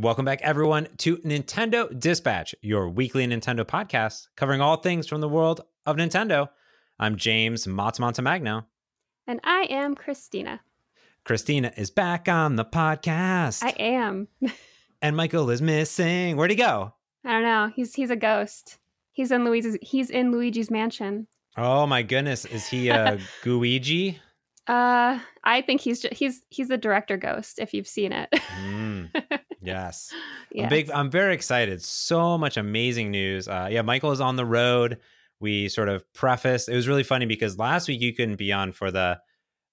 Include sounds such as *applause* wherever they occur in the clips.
Welcome back, everyone, to Nintendo Dispatch, your weekly Nintendo podcast covering all things from the world of Nintendo. I'm James Montemagno. And I am Christina. Christina is back on the podcast. I am. *laughs* and Michael is missing. Where'd he go? I don't know. He's he's a ghost. He's in Luigi's he's in Luigi's mansion. Oh my goodness. Is he a *laughs* Gooigi? Uh, I think he's just, he's he's the director ghost. If you've seen it, mm, *laughs* yes, yes. *laughs* I'm big. I'm very excited. So much amazing news. Uh, yeah, Michael is on the road. We sort of prefaced. It was really funny because last week you couldn't be on for the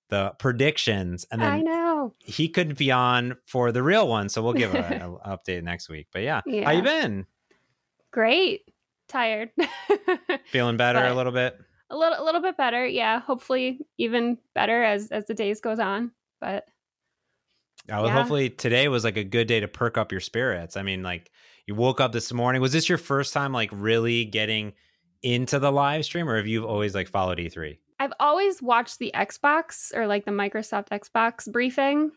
the predictions, and then I know he couldn't be on for the real one. So we'll give an *laughs* update next week. But yeah, yeah, how you been? Great. Tired. *laughs* Feeling better but, a little bit a little a little bit better yeah hopefully even better as as the days goes on but yeah, well, hopefully today was like a good day to perk up your spirits i mean like you woke up this morning was this your first time like really getting into the live stream or have you always like followed e3 i've always watched the xbox or like the microsoft xbox briefing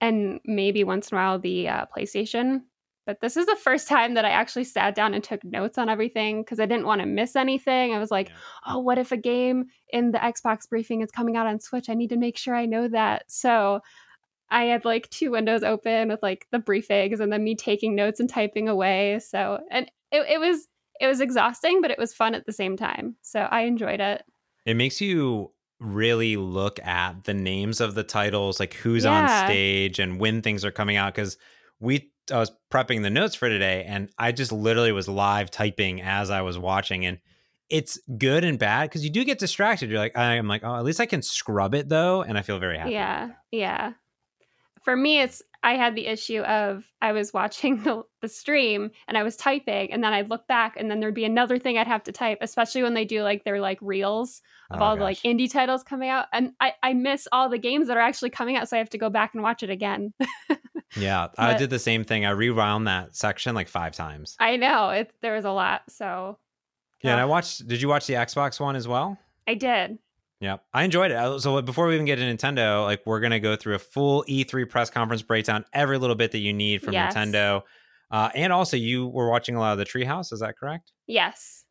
and maybe once in a while the uh, playstation but this is the first time that I actually sat down and took notes on everything because I didn't want to miss anything. I was like, yeah. oh, what if a game in the Xbox briefing is coming out on Switch? I need to make sure I know that. So I had like two windows open with like the briefings and then me taking notes and typing away. So, and it, it was, it was exhausting, but it was fun at the same time. So I enjoyed it. It makes you really look at the names of the titles, like who's yeah. on stage and when things are coming out. Cause we I was prepping the notes for today, and I just literally was live typing as I was watching, and it's good and bad because you do get distracted. You're like, I'm like, oh, at least I can scrub it though, and I feel very happy. Yeah, yeah. For me, it's I had the issue of I was watching *laughs* the, the stream and I was typing, and then I'd look back, and then there'd be another thing I'd have to type, especially when they do like their like reels of oh, all gosh. the like indie titles coming out, and I I miss all the games that are actually coming out, so I have to go back and watch it again. *laughs* Yeah, but, I did the same thing. I rewound that section like five times. I know it. There was a lot. So yeah, and I watched. Did you watch the Xbox one as well? I did. Yeah, I enjoyed it. So before we even get to Nintendo, like we're gonna go through a full E3 press conference breakdown, every little bit that you need from yes. Nintendo, uh, and also you were watching a lot of the Treehouse. Is that correct? Yes.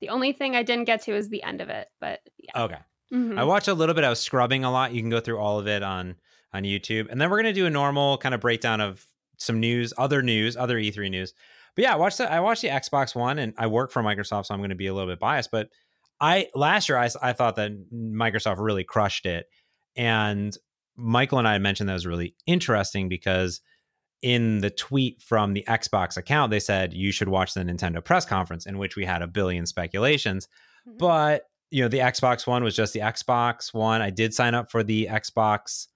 The only thing I didn't get to is the end of it, but yeah. Okay. Mm-hmm. I watched a little bit. I was scrubbing a lot. You can go through all of it on on YouTube. And then we're gonna do a normal kind of breakdown of some news, other news, other E3 news. But yeah, I watched the I watched the Xbox One, and I work for Microsoft, so I'm going to be a little bit biased. But I last year I, I thought that Microsoft really crushed it, and Michael and I mentioned that was really interesting because in the tweet from the Xbox account, they said you should watch the Nintendo press conference, in which we had a billion speculations. Mm-hmm. But you know, the Xbox One was just the Xbox One. I did sign up for the Xbox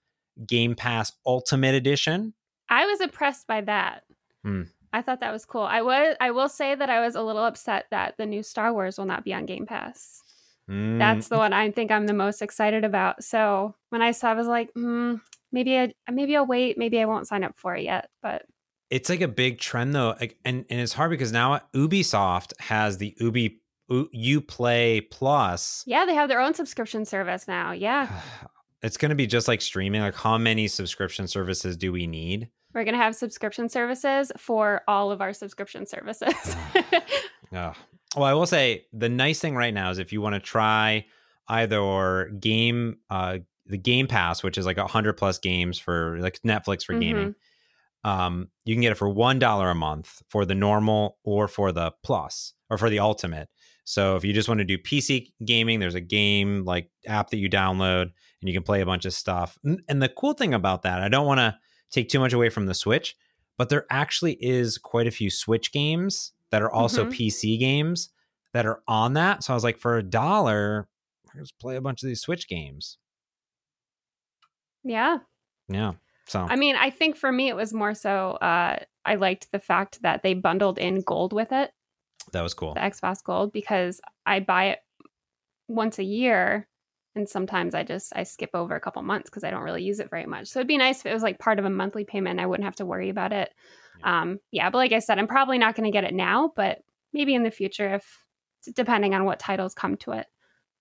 Game Pass Ultimate Edition. I was impressed by that. Hmm. I thought that was cool. I was I will say that I was a little upset that the new Star Wars will not be on Game Pass. Mm. That's the one I think I'm the most excited about. So when I saw, I was like, mm, maybe I maybe I'll wait. Maybe I won't sign up for it yet. But it's like a big trend though, like, and and it's hard because now Ubisoft has the Ubi UPlay Plus. Yeah, they have their own subscription service now. Yeah. *sighs* It's going to be just like streaming. Like, how many subscription services do we need? We're going to have subscription services for all of our subscription services. *laughs* oh. Well, I will say the nice thing right now is if you want to try either game, uh, the Game Pass, which is like a hundred plus games for like Netflix for mm-hmm. gaming, um, you can get it for one dollar a month for the normal or for the plus or for the ultimate. So if you just want to do PC gaming, there's a game like app that you download and you can play a bunch of stuff. And the cool thing about that, I don't want to take too much away from the Switch, but there actually is quite a few Switch games that are also mm-hmm. PC games that are on that. So I was like, for a dollar, I just play a bunch of these Switch games. Yeah. Yeah. So I mean, I think for me it was more so uh I liked the fact that they bundled in gold with it. That was cool. The Xbox Gold because I buy it once a year and sometimes I just I skip over a couple months because I don't really use it very much. So it'd be nice if it was like part of a monthly payment. I wouldn't have to worry about it. Yeah. Um, yeah, but like I said, I'm probably not going to get it now, but maybe in the future if depending on what titles come to it.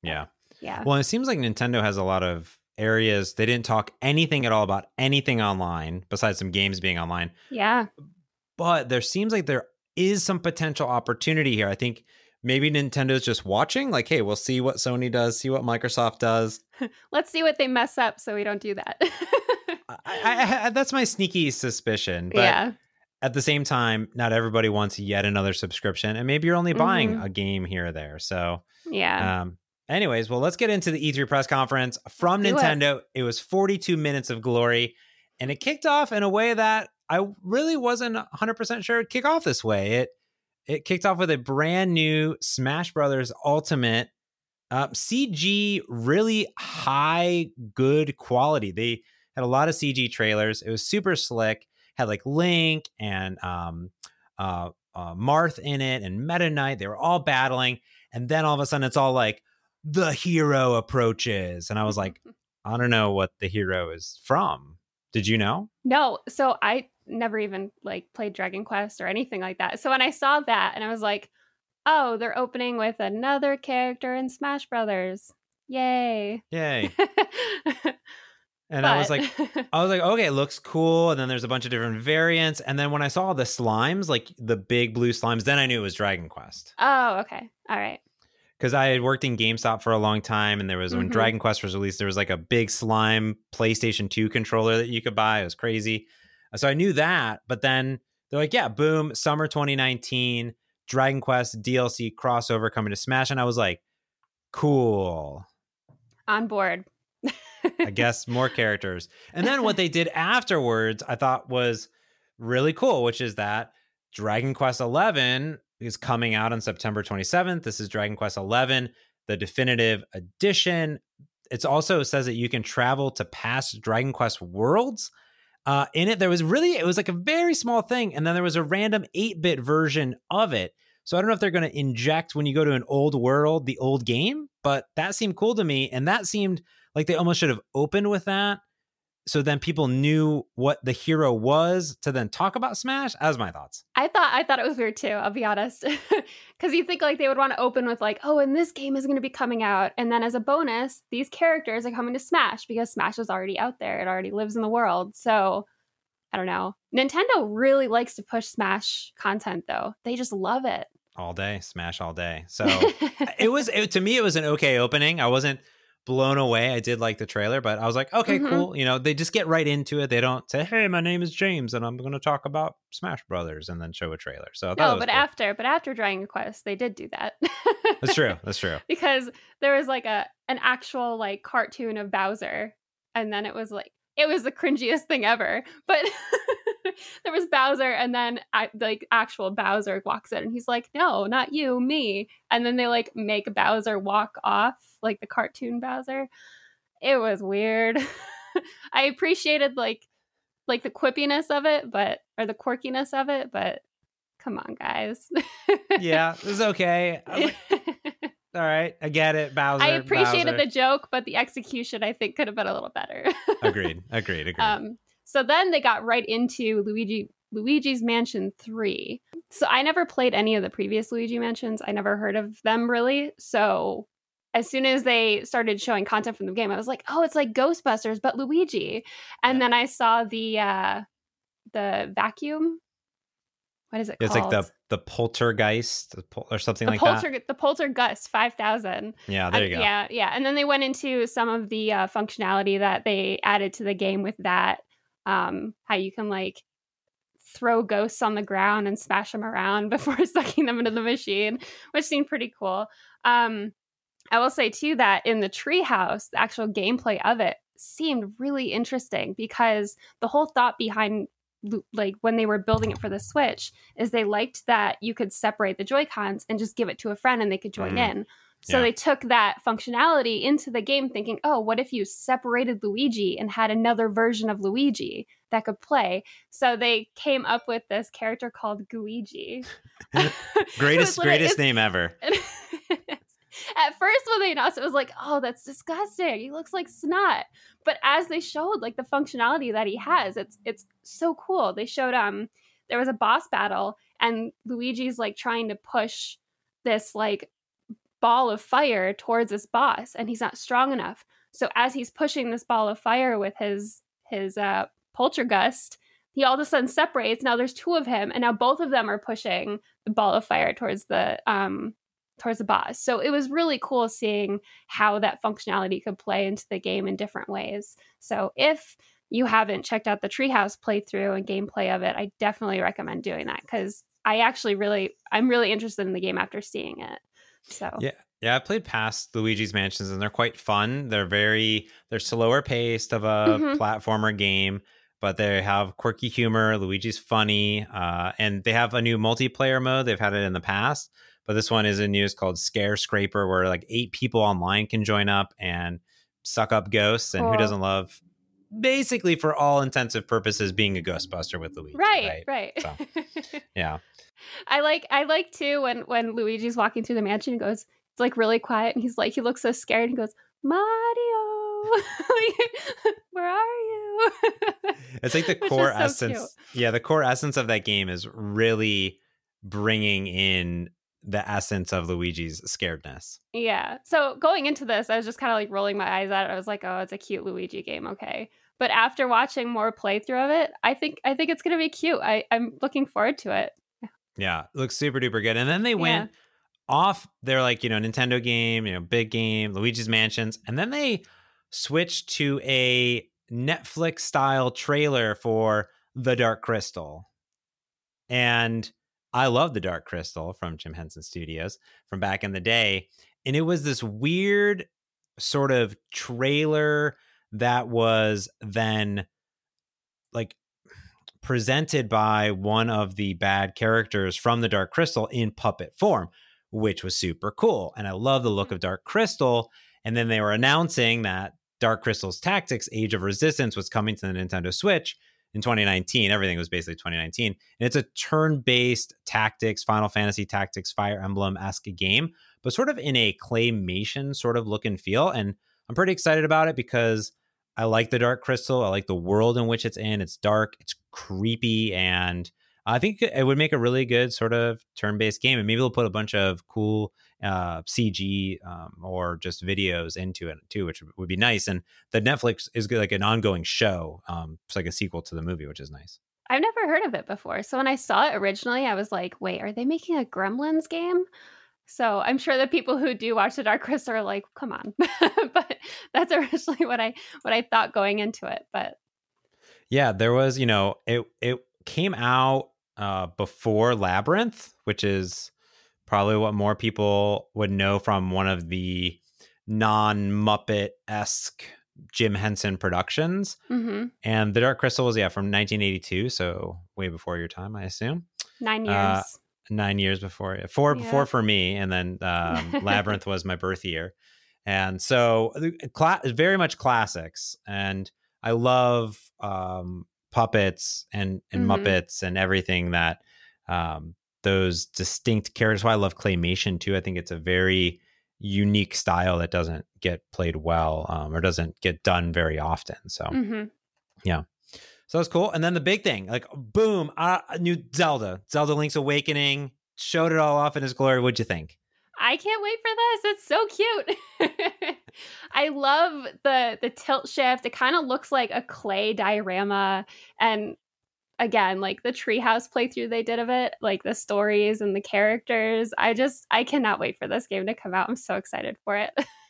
Yeah. Yeah. Well, it seems like Nintendo has a lot of areas they didn't talk anything at all about anything online besides some games being online. Yeah but there seems like there is some potential opportunity here. I think maybe Nintendo's just watching, like, hey, we'll see what Sony does, see what Microsoft does. *laughs* Let's see what they mess up so we don't do that. *laughs* I, I, I, that's my sneaky suspicion. But yeah. at the same time, not everybody wants yet another subscription, and maybe you're only buying mm-hmm. a game here or there. So, yeah. Um, anyways, well, let's get into the E3 press conference from let's Nintendo. It. it was 42 minutes of glory, and it kicked off in a way that I really wasn't 100% sure it'd kick off this way. It it kicked off with a brand new Smash Brothers Ultimate uh, CG, really high, good quality. They had a lot of CG trailers. It was super slick. Had like Link and um, uh, uh, Marth in it and Meta Knight. They were all battling, and then all of a sudden, it's all like the hero approaches, and I was like, *laughs* I don't know what the hero is from. Did you know? No. So I never even like played Dragon Quest or anything like that. So when I saw that and I was like, oh, they're opening with another character in Smash Brothers. Yay. Yay. *laughs* and but... I was like I was like, okay, it looks cool. And then there's a bunch of different variants. And then when I saw the slimes, like the big blue slimes, then I knew it was Dragon Quest. Oh, okay. All right because I had worked in GameStop for a long time, and there was mm-hmm. when Dragon Quest was released, there was like a big slime PlayStation 2 controller that you could buy. It was crazy. Uh, so I knew that, but then they're like, yeah, boom, summer 2019, Dragon Quest DLC crossover coming to Smash. And I was like, cool. On board. I guess more characters. And then what they did *laughs* afterwards, I thought was really cool, which is that Dragon Quest 11 is coming out on September 27th. This is Dragon Quest 11, the definitive edition. It also says that you can travel to past Dragon Quest worlds uh, in it, there was really, it was like a very small thing. And then there was a random 8 bit version of it. So I don't know if they're going to inject when you go to an old world, the old game, but that seemed cool to me. And that seemed like they almost should have opened with that so then people knew what the hero was to then talk about Smash. As my thoughts. I thought I thought it was weird too. I'll be honest, *laughs* because you think like they would want to open with like, oh, and this game is going to be coming out, and then as a bonus, these characters are coming to Smash because Smash is already out there. It already lives in the world. So I don't know. Nintendo really likes to push Smash content though. They just love it all day, Smash all day. *laughs* So it was it, to me, it was an okay opening. I wasn't blown away. I did like the trailer, but I was like, okay, mm-hmm. cool. You know, they just get right into it. They don't say, "Hey, my name is James, and I'm going to talk about Smash Brothers," and then show a trailer. So no, but cool. after, but after Dragon Quest, they did do that. That's true. *laughs* That's true. because there was like a an actual like cartoon of Bowser, and then it was like it was the cringiest thing ever. But *laughs* *laughs* there was Bowser, and then I, like actual Bowser walks in, and he's like, "No, not you, me." And then they like make Bowser walk off, like the cartoon Bowser. It was weird. *laughs* I appreciated like like the quippiness of it, but or the quirkiness of it, but come on, guys. *laughs* yeah, it was okay. all right, I get it, Bowser. I appreciated Bowser. the joke, but the execution I think could have been a little better. agreed, agreed, agreed. Um, so then they got right into Luigi Luigi's Mansion 3. So I never played any of the previous Luigi Mansions. I never heard of them really. So as soon as they started showing content from the game, I was like, "Oh, it's like Ghostbusters but Luigi." And then I saw the uh the vacuum what is it it's called? like the the poltergeist or something the like polter, that the poltergust 5000 yeah there you uh, go yeah yeah and then they went into some of the uh, functionality that they added to the game with that um, how you can like throw ghosts on the ground and smash them around *laughs* before sucking them into the machine, which seemed pretty cool. Um, I will say too that in the treehouse, the actual gameplay of it seemed really interesting because the whole thought behind like when they were building it for the switch is they liked that you could separate the joy cons and just give it to a friend and they could join mm. in so yeah. they took that functionality into the game thinking, oh, what if you separated Luigi and had another version of Luigi that could play? So they came up with this character called Gooigi. *laughs* *laughs* greatest greatest name ever. *laughs* At first when they announced it, it was like, oh, that's disgusting. He looks like snot. But as they showed like the functionality that he has, it's it's so cool. They showed um there was a boss battle and Luigi's like trying to push this like ball of fire towards his boss and he's not strong enough. So as he's pushing this ball of fire with his his uh poltergust, he all of a sudden separates. Now there's two of him, and now both of them are pushing the ball of fire towards the um towards the boss. So it was really cool seeing how that functionality could play into the game in different ways. So if you haven't checked out the Treehouse playthrough and gameplay of it, I definitely recommend doing that because I actually really I'm really interested in the game after seeing it. So yeah, yeah, I played past Luigi's Mansions and they're quite fun. They're very they're slower paced of a mm-hmm. platformer game, but they have quirky humor. Luigi's funny, uh, and they have a new multiplayer mode. They've had it in the past, but this one is a new. It's called Scare Scraper, where like eight people online can join up and suck up ghosts. And cool. who doesn't love basically for all intensive purposes being a ghostbuster with Luigi. Right, right. right. So, *laughs* yeah. I like I like too when when Luigi's walking through the mansion and goes, it's like really quiet and he's like he looks so scared and he goes, Mario *laughs* where are you? it's like the *laughs* core so essence. Cute. Yeah, the core essence of that game is really bringing in the essence of Luigi's scaredness. Yeah. So going into this, I was just kind of like rolling my eyes at it. I was like, oh, it's a cute Luigi game. Okay. But after watching more playthrough of it, I think I think it's gonna be cute. I, I'm looking forward to it. Yeah, looks super duper good. And then they went yeah. off. They're like, you know, Nintendo game, you know, big game, Luigi's Mansions, and then they switched to a Netflix style trailer for The Dark Crystal. And I love The Dark Crystal from Jim Henson Studios from back in the day. And it was this weird sort of trailer that was then like presented by one of the bad characters from the Dark Crystal in puppet form, which was super cool. And I love the look mm-hmm. of Dark Crystal. And then they were announcing that Dark Crystal's Tactics Age of Resistance was coming to the Nintendo Switch in 2019. Everything was basically 2019. And it's a turn based tactics, Final Fantasy Tactics, Fire Emblem esque game, but sort of in a claymation sort of look and feel. And I'm pretty excited about it because I like the Dark Crystal. I like the world in which it's in. It's dark, it's creepy, and I think it would make a really good sort of turn-based game. And maybe they'll put a bunch of cool uh, CG um, or just videos into it too, which would be nice. And the Netflix is like an ongoing show. Um, it's like a sequel to the movie, which is nice. I've never heard of it before. So when I saw it originally, I was like, "Wait, are they making a Gremlins game?" So I'm sure the people who do watch the Dark Crystal are like, "Come on," *laughs* but that's originally what I what I thought going into it. But yeah, there was, you know, it it came out uh, before Labyrinth, which is probably what more people would know from one of the non Muppet esque Jim Henson productions. Mm-hmm. And The Dark Crystal was, yeah, from 1982. So way before your time, I assume. Nine uh, years. Uh, nine years before, four yeah. before for me, and then um, *laughs* Labyrinth was my birth year, and so cla- very much classics. And I love um, puppets and and mm-hmm. Muppets and everything that um, those distinct characters. Why I love claymation too. I think it's a very unique style that doesn't get played well um, or doesn't get done very often. So mm-hmm. yeah. So that's cool. And then the big thing, like boom, uh, new Zelda, Zelda Link's Awakening, showed it all off in his glory. What'd you think? I can't wait for this. It's so cute. *laughs* I love the the tilt shift. It kind of looks like a clay diorama and again, like the treehouse playthrough they did of it, like the stories and the characters. I just I cannot wait for this game to come out. I'm so excited for it. *laughs*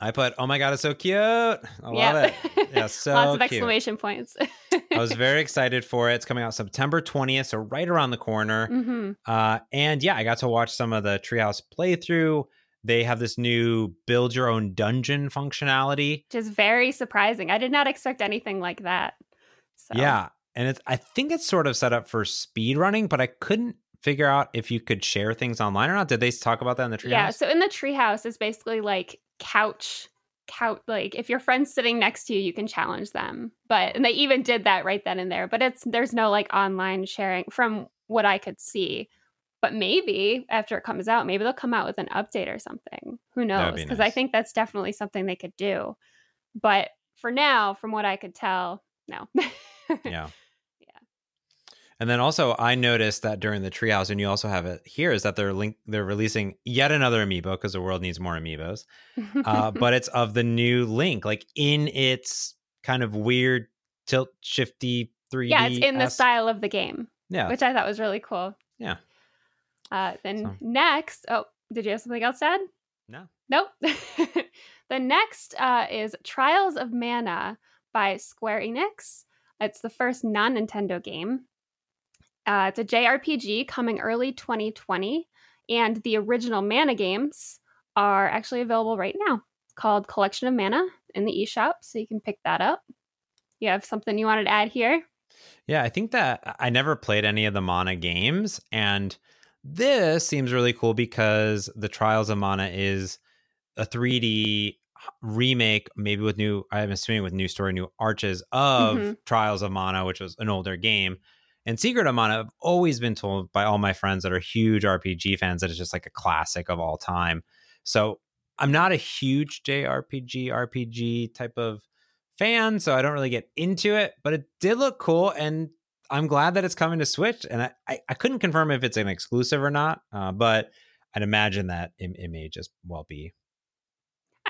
I put, oh my god, it's so cute. I love it. Yeah, *laughs* so lots of cute. exclamation points. I was very *laughs* excited for it. It's coming out September 20th, so right around the corner. Mm-hmm. Uh, and yeah, I got to watch some of the Treehouse playthrough. They have this new build your own dungeon functionality, which is very surprising. I did not expect anything like that. So. Yeah, and it's I think it's sort of set up for speed running, but I couldn't figure out if you could share things online or not. Did they talk about that in the treehouse? Yeah, so in the treehouse, it's basically like couch couch like if your friend's sitting next to you you can challenge them. But and they even did that right then and there but it's there's no like online sharing from what i could see. But maybe after it comes out maybe they'll come out with an update or something. Who knows? because nice. i think that's definitely something they could do. But for now from what i could tell no. *laughs* Yeah and then also, I noticed that during the treehouse, and you also have it here, is that they're link they're releasing yet another amiibo because the world needs more amiibos. Uh, *laughs* but it's of the new Link, like in its kind of weird tilt shifty 3D. Yeah, it's in the style of the game. Yeah. Which I thought was really cool. Yeah. Uh, then So- next, oh, did you have something else to add? No. Nope. *laughs* the next uh, is Trials of Mana by Square Enix. It's the first non Nintendo game. Uh, it's a JRPG coming early 2020, and the original Mana games are actually available right now. Called Collection of Mana in the eShop, so you can pick that up. You have something you wanted to add here? Yeah, I think that I never played any of the Mana games, and this seems really cool because the Trials of Mana is a 3D remake, maybe with new, I'm assuming with new story, new arches of Mhm. Trials of Mana, which was an older game. And Secret of Mana, I've always been told by all my friends that are huge RPG fans that it's just like a classic of all time. So I'm not a huge JRPG, RPG type of fan, so I don't really get into it, but it did look cool. And I'm glad that it's coming to Switch. And I, I, I couldn't confirm if it's an exclusive or not, uh, but I'd imagine that it, it may just well be.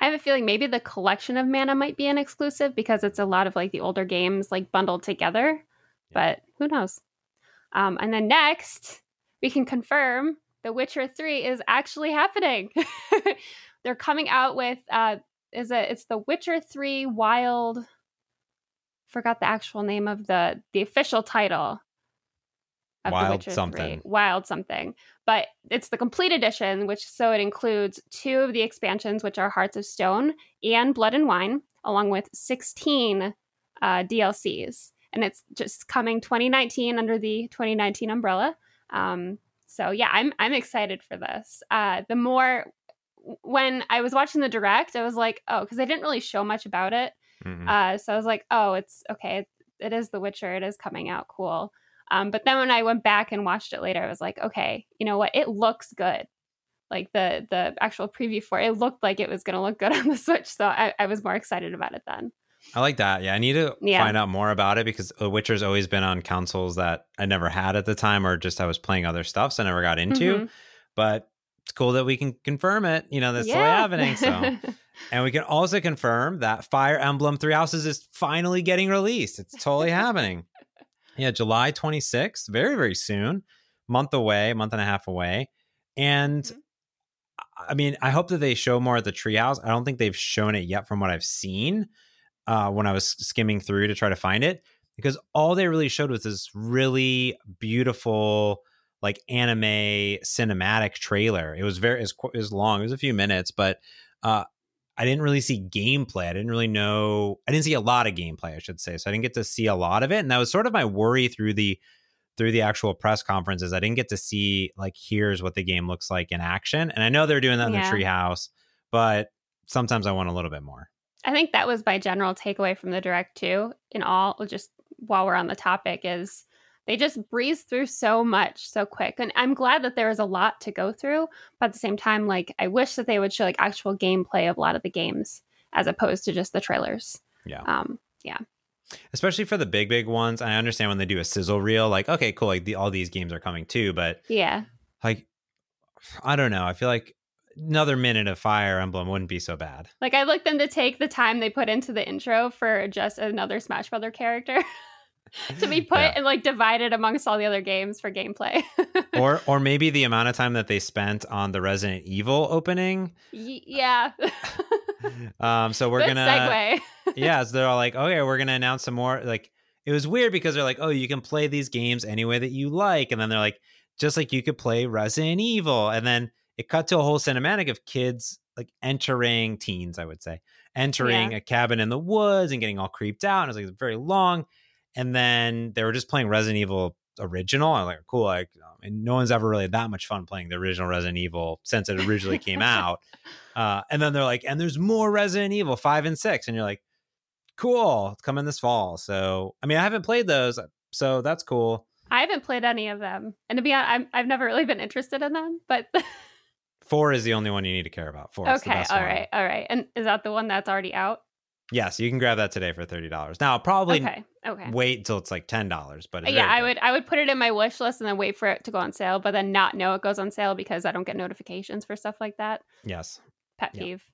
I have a feeling maybe the collection of mana might be an exclusive because it's a lot of like the older games like bundled together. But who knows? Um, and then next, we can confirm The Witcher Three is actually happening. *laughs* They're coming out with uh, is it? It's The Witcher Three Wild. Forgot the actual name of the the official title. Of Wild The Witcher something. 3. Wild something but it's the complete edition, which so it includes two of the expansions, which are Hearts of Stone and Blood and Wine, along with 16 uh, DLCs. And it's just coming 2019 under the 2019 umbrella. Um, so yeah, I'm I'm excited for this. Uh, the more when I was watching the direct, I was like, oh, because they didn't really show much about it. Mhm. Uh, so I was like, oh, it's okay. It is The Witcher. It is coming out. Cool. Um, but then when I went back and watched it later, I was like, okay, you know what? It looks good. Like the the actual preview for it, it looked like it was going to look good *laughs* on the Switch. So I, I was more excited about it then. I like that. Yeah, I need to Yeah. find out more about it because The Witcher's always been on consoles that I never had at the time, or just I was playing other stuff, so I never got into. Mhm. But it's cool that we can confirm it. You know, that's totally Yeah. happening. So, *laughs* and we can also confirm that Fire Emblem Three Houses is finally getting released. It's totally happening. Yeah, July 26th, very very soon, month away, month and a half away, and. Mhm. I mean, I hope that they show more at the treehouse. I don't think they've shown it yet from what I've seen uh, when I was skimming through to try to find it, because all they really showed was this really beautiful, like anime cinematic trailer. It was very, it was, qu- it was long. It was a few minutes, but uh, I didn't really see gameplay. I didn't really know. I didn't see a lot of gameplay, I should say. So I didn't get to see a lot of it, and that was sort of my worry through the through the actual press conferences. I didn't get to see like here's what the game looks like in action, and I know they're doing that in the treehouse, but sometimes I want a little bit more. I think that was my general takeaway from the direct too. In all, just while we're on the topic, is they just breeze through so much so quick, and I'm glad that there is a lot to go through. But at the same time, like I wish that they would show like actual gameplay of a lot of the games as opposed to just the trailers. Yeah. Um. Yeah. Especially for the big big ones And i understand when they do a sizzle reel like okay cool like the, all these games are coming too but Yeah. like i don't know i feel like another minute of fire emblem wouldn't be so bad Like I'd like them to take the time they put into the intro for just another Smash Brother character *laughs* to be *laughs* put Yeah. and like divided amongst all the other games for gameplay. *laughs* or or maybe the amount of time that they spent on the resident evil opening Y- yeah. um so we're Good gonna segue. yeah so they're all like okay we're gonna announce some more like it was weird because they're like oh you can play these games any way that you like and then they're like just like you could play resident evil and then it cut to a whole cinematic of kids like entering teens i would say entering Yeah. a cabin in the woods and getting all creeped out and it was like very long and then they were just playing resident evil original i'm like cool like and no one's ever really had that much fun playing the original resident evil since it originally came out *laughs* uh, and then they're like, and there's more Resident Evil five and six, and you're like, cool, it's coming this fall. So I mean, I haven't played those, so that's cool. I haven't played any of them. And to be honest, I'm, I've never really been interested in them, but *laughs* Four is the only one you need to care about. Four. is the okay. All right. All right. And is that the one that's already out? Yes, you can grab that today for thirty dollars. Now, I'll probably Okay. Okay. wait until it's like ten dollars, but yeah, I would I would put it in my wish list and then wait for it to go on sale, but then not know it goes on sale because I don't get notifications for stuff like that. Yes, Pet Yeah. peeve.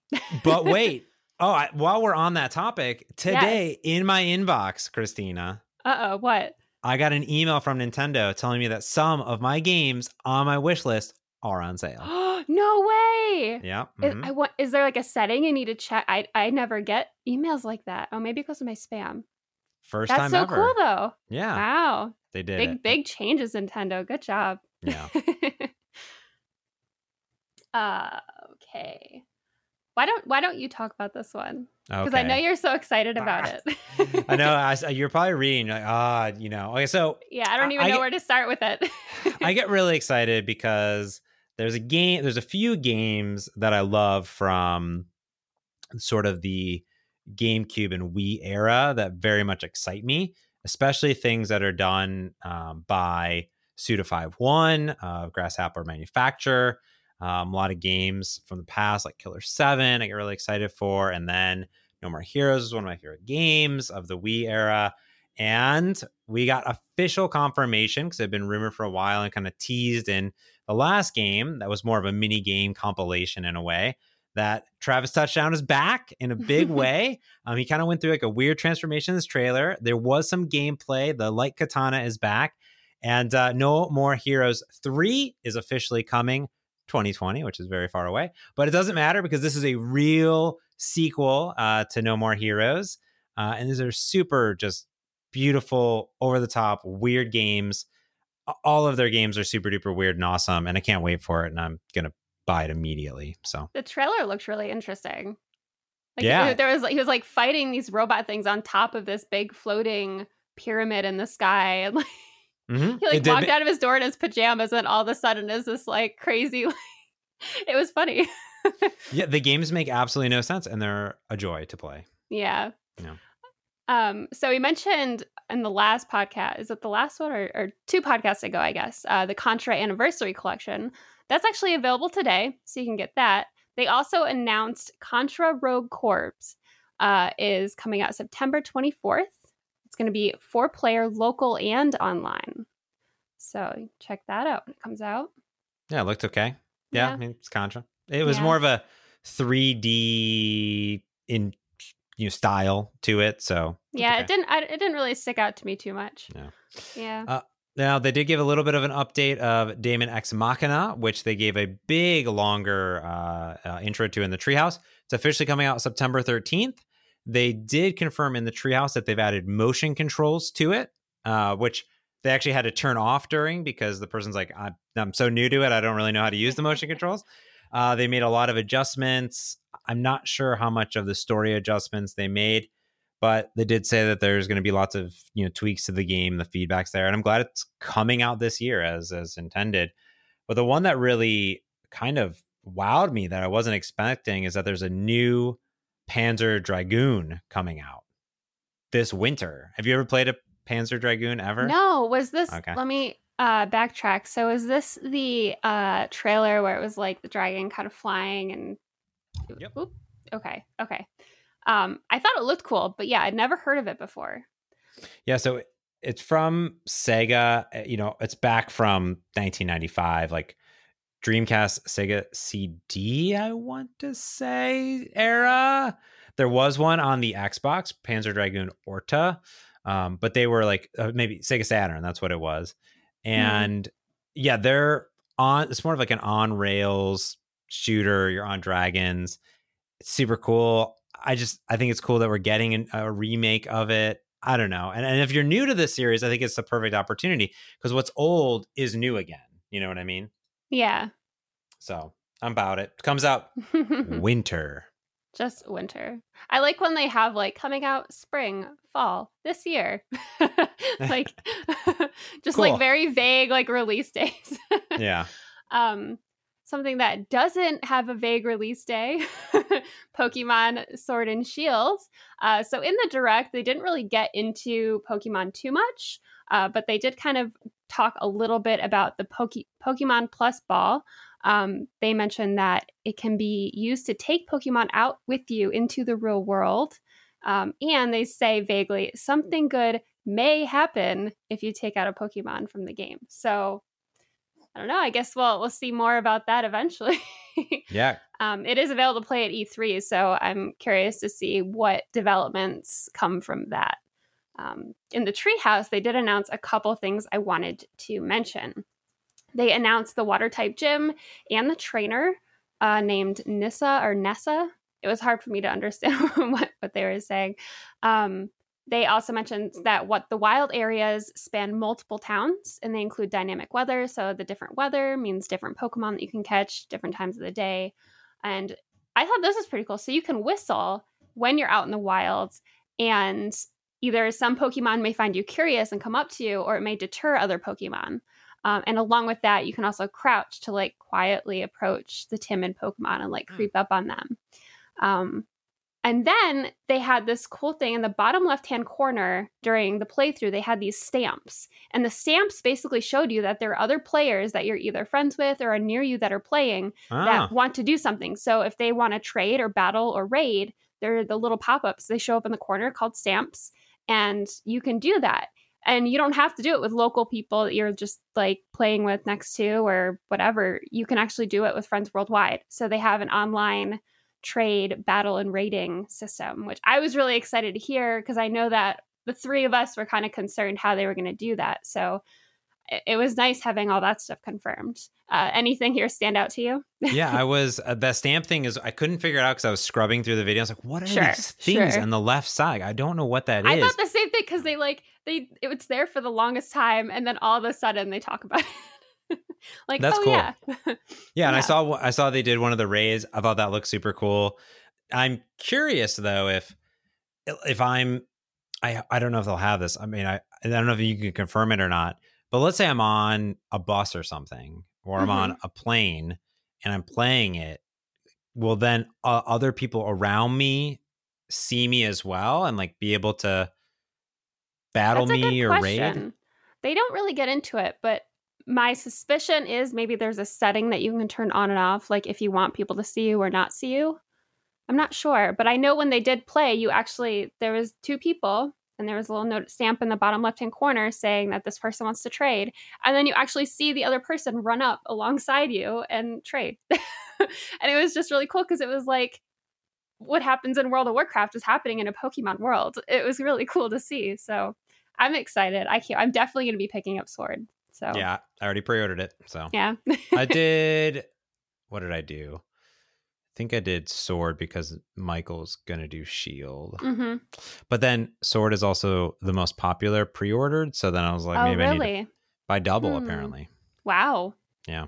but *laughs* wait. Oh, I, while we're on that topic, today in my inbox, Christina, Uh oh, what? I got an email from Nintendo telling me that some of my games on my wish list are on sale. *gasps* no way. Yeah. Is, mhm. I want. Is there like a setting you need to check? I I never get emails like that. Oh, maybe because of my spam. First That's time so ever. cool though. Yeah, Wow, they did big it. big changes, Nintendo. Good job. Yeah. *laughs* uh, okay. Why don't Why don't you talk about this one? Because Okay. I know you're so excited about *laughs* it. I know. *laughs* I, you're probably reading like, ah, you know. Okay, so yeah, I don't even I know get- where to start with it. I get really excited because there's a game, there's a few games that I love from sort of the GameCube and Wii era that very much excite me, especially things that are done um, by Suda51, uh, Grasshopper Manufacturer. Um, a lot of games from the past, like Killer 7, I get really excited for. And then No More Heroes is one of my favorite games of the Wii era. And we got official confirmation because it had been rumored for a while and kind of teased in the last game that was more of a mini game compilation in a way that Travis Touchdown is back in a big *laughs* way. Um, he kind of went through like a weird transformation in this trailer. There was some gameplay. The light katana is back. And uh, No More Heroes 3 is officially coming 2020, which is very far away. But it doesn't matter because this is a real sequel uh, to No More Heroes. Uh, and these are super just beautiful, over the top, weird games. All of their games are super duper weird and awesome. And I can't wait for it. And I'm to buy it immediately. So the trailer looked really interesting. Like, Yeah. there was he was like fighting these robot things on top of this big floating pyramid in the sky, and like mhm. he like It walked ma- out of his door in his pajamas, and all of a sudden is this like crazy. *laughs* Like, it was funny. *laughs* yeah, the games make absolutely no sense and they're a joy to play. Yeah. Yeah. Um, so we mentioned in the last podcast, is it the last one or, or two podcasts ago, I guess, uh, the Contra Anniversary Collection. That's actually available today, so you can get that. They also announced Contra Rogue Corps uh, is coming out September 24th. It's going to be four player, local, and online. So check that out when it comes out. Yeah, it looked okay. Yeah, Yeah. I mean, it's Contra. It was Yeah. more of a 3D in you know style to it. So Yeah, okay. it didn't. I, it didn't really stick out to me too much. Yeah. Yeah. Uh, Now they did give a little bit of an update of Daemon X Machina, which they gave a big, longer uh, uh, intro to in the Treehouse. It's officially coming out September 13th. They did confirm in the Treehouse that they've added motion controls to it, uh, which they actually had to turn off during because the person's like, I'm, I'm so new to it, I don't really know how to use the motion *laughs* controls. Uh, they made a lot of adjustments. I'm not sure how much of the story adjustments they made but they did say that there's going to be lots of you know tweaks to the game the feedback's there and i'm glad it's coming out this year as as intended but the one that really kind of wowed me that i wasn't expecting is that there's a new panzer dragoon coming out this winter have you ever played a panzer dragoon ever No, was this? Okay. Let me uh backtrack. So is this the uh trailer where it was like the dragon kind of flying and? Yep. Oop. Okay. Okay. Um, I thought it looked cool, but yeah, I'd never heard of it before. Yeah, so it's from Sega. uh, You know, it's back from 1995, like Dreamcast, Sega CD. I want to say era. There was one on the Xbox, Panzer Dragoon Orta, um, but they were like uh, maybe Sega Saturn. That's what it was. Mm-hmm. And yeah, they're on. It's more of like an on rails shooter. You're on dragons. It's super cool. I just I think it's cool that we're getting an, a remake of it. I don't know. And, and if you're new to this series, I think it's the perfect opportunity because what's old is new again. You know what I mean? Yeah. So I'm about it. Comes out *laughs* winter. Just winter. I like when they have like coming out spring, fall this year. *laughs* like *laughs* just Cool. like very vague like release *laughs* dates. Yeah. um something that doesn't have a vague release day pokemon sword and shield uh, so in the direct they didn't really get into pokemon too much uh, but they did kind of talk a little bit about the Poke- pokemon plus ball um, they mentioned that it can be used to take pokemon out with you into the real world um, and they say vaguely something good may happen if you take out a pokemon from the game so I don't know. I guess we'll we'll see more about that eventually. *laughs* Yeah. um, it is available to play at E3, so I'm curious to see what developments come from that. Um, in the treehouse, they did announce a couple things I wanted to mention. They announced the water type gym and the trainer uh, named Nissa or Nessa. It was hard for me to understand *laughs* what, what they were saying. Um, they also mentioned that what the wild areas span multiple towns and they include dynamic weather. So the different weather means different Pokemon that you can catch different times of the day. And I thought this was pretty cool. So you can whistle when you're out in the wild and either some Pokemon may find you curious and come up to you, or it may deter other Pokemon. Um, and along with that, you can also crouch to like quietly approach the timid Pokemon and like hmm. creep up on them. Um, and then they had this cool thing in the bottom left hand corner during the playthrough. They had these stamps. And the stamps basically showed you that there are other players that you're either friends with or are near you that are playing ah. that want to do something. So if they want to trade or battle or raid, they're the little pop ups. They show up in the corner called stamps. And you can do that. And you don't have to do it with local people that you're just like playing with next to or whatever. You can actually do it with friends worldwide. So they have an online trade, battle, and raiding system, which I was really excited to hear because I know that the three of us were kind of concerned how they were going to do that. So it, was nice having all that stuff confirmed. Uh, anything here stand out to you? yeah, I *laughs* was uh, the stamp thing is I couldn't figure it out because I was scrubbing through the video. I was like, what are sure, these things sure. on the left side? I don't know what that I is. I thought the same thing because they like they it was there for the longest time, and then all of a sudden they talk about *laughs* it. like that's oh, cool. Yeah. yeah, *laughs* yeah, and I saw I saw they did one of the raids. I thought that looked super cool. I'm curious though if if I'm I I don't know if they'll have this. I mean, I I don't know if you can confirm it or not. But let's say I'm on a bus or something, or I'm mm-hmm. on a plane and I'm playing it. Will then uh, other people around me see me as well and like be able to battle me or question. raid? They don't really get into it, but my suspicion is maybe there's a setting that you can turn on and off, like if you want people to see you or not see you. I'm not sure, but I know when they did play, you actually there was two people and there was a little note stamp in the bottom left hand corner saying that this person wants to trade. And then you actually see the other person run up alongside you and trade. *laughs* and it was just really cool because it was like what happens in World of Warcraft is happening in a Pokemon world. It was really *laughs* cool to see. So I'm excited. I can't, I'm definitely going to be picking up Sword. So yeah, I already pre-ordered it. So yeah, I *laughs* did. What did I do? Think I did Sword because Michael's gonna do Shield. Mm-hmm. But then Sword is also the most popular pre-ordered, so then I was like, oh, maybe really? I need to buy double. Hmm. Apparently, wow. Yeah.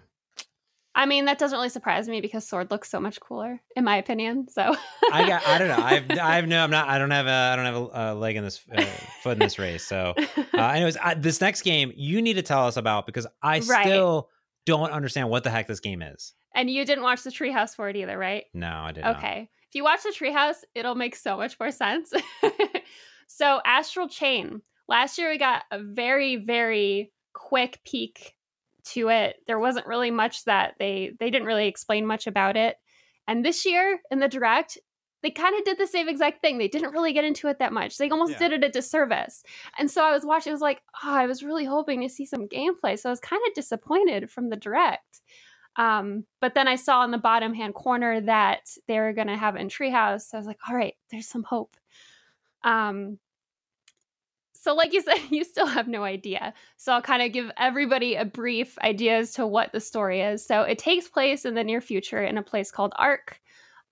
I mean, that doesn't really surprise me because Sword looks so much cooler, in my opinion. So I got, I don't know. I've, *laughs* I've no, I'm not, I don't have a, I don't have a, a leg in this uh, foot in this race. So, uh, *laughs* anyways, I, this next game you need to tell us about because I right. still don't understand what the heck this game is. And you didn't watch the Treehouse for it either, right? No, I didn't. Okay. If you watch the Treehouse, it'll make so much more sense. *laughs* so, Astral Chain. Last year, we got a very, very quick peek to it. There wasn't really much that they they didn't really explain much about it. And this year in the direct, they kind of did the same exact thing. They didn't really get into it that much. They almost yeah. did it a disservice. And so I was watching, I was like, oh, I was really hoping to see some gameplay. So I was kind of disappointed from the direct. Um, but then I saw in the bottom hand corner that they were going to have it in Treehouse. So I was like, all right, there's some hope. Um, so, like you *laughs* said, you still have no idea. So, I'll kind of give everybody a brief idea as to what the story is. So, it takes place in the near future in a place called Ark.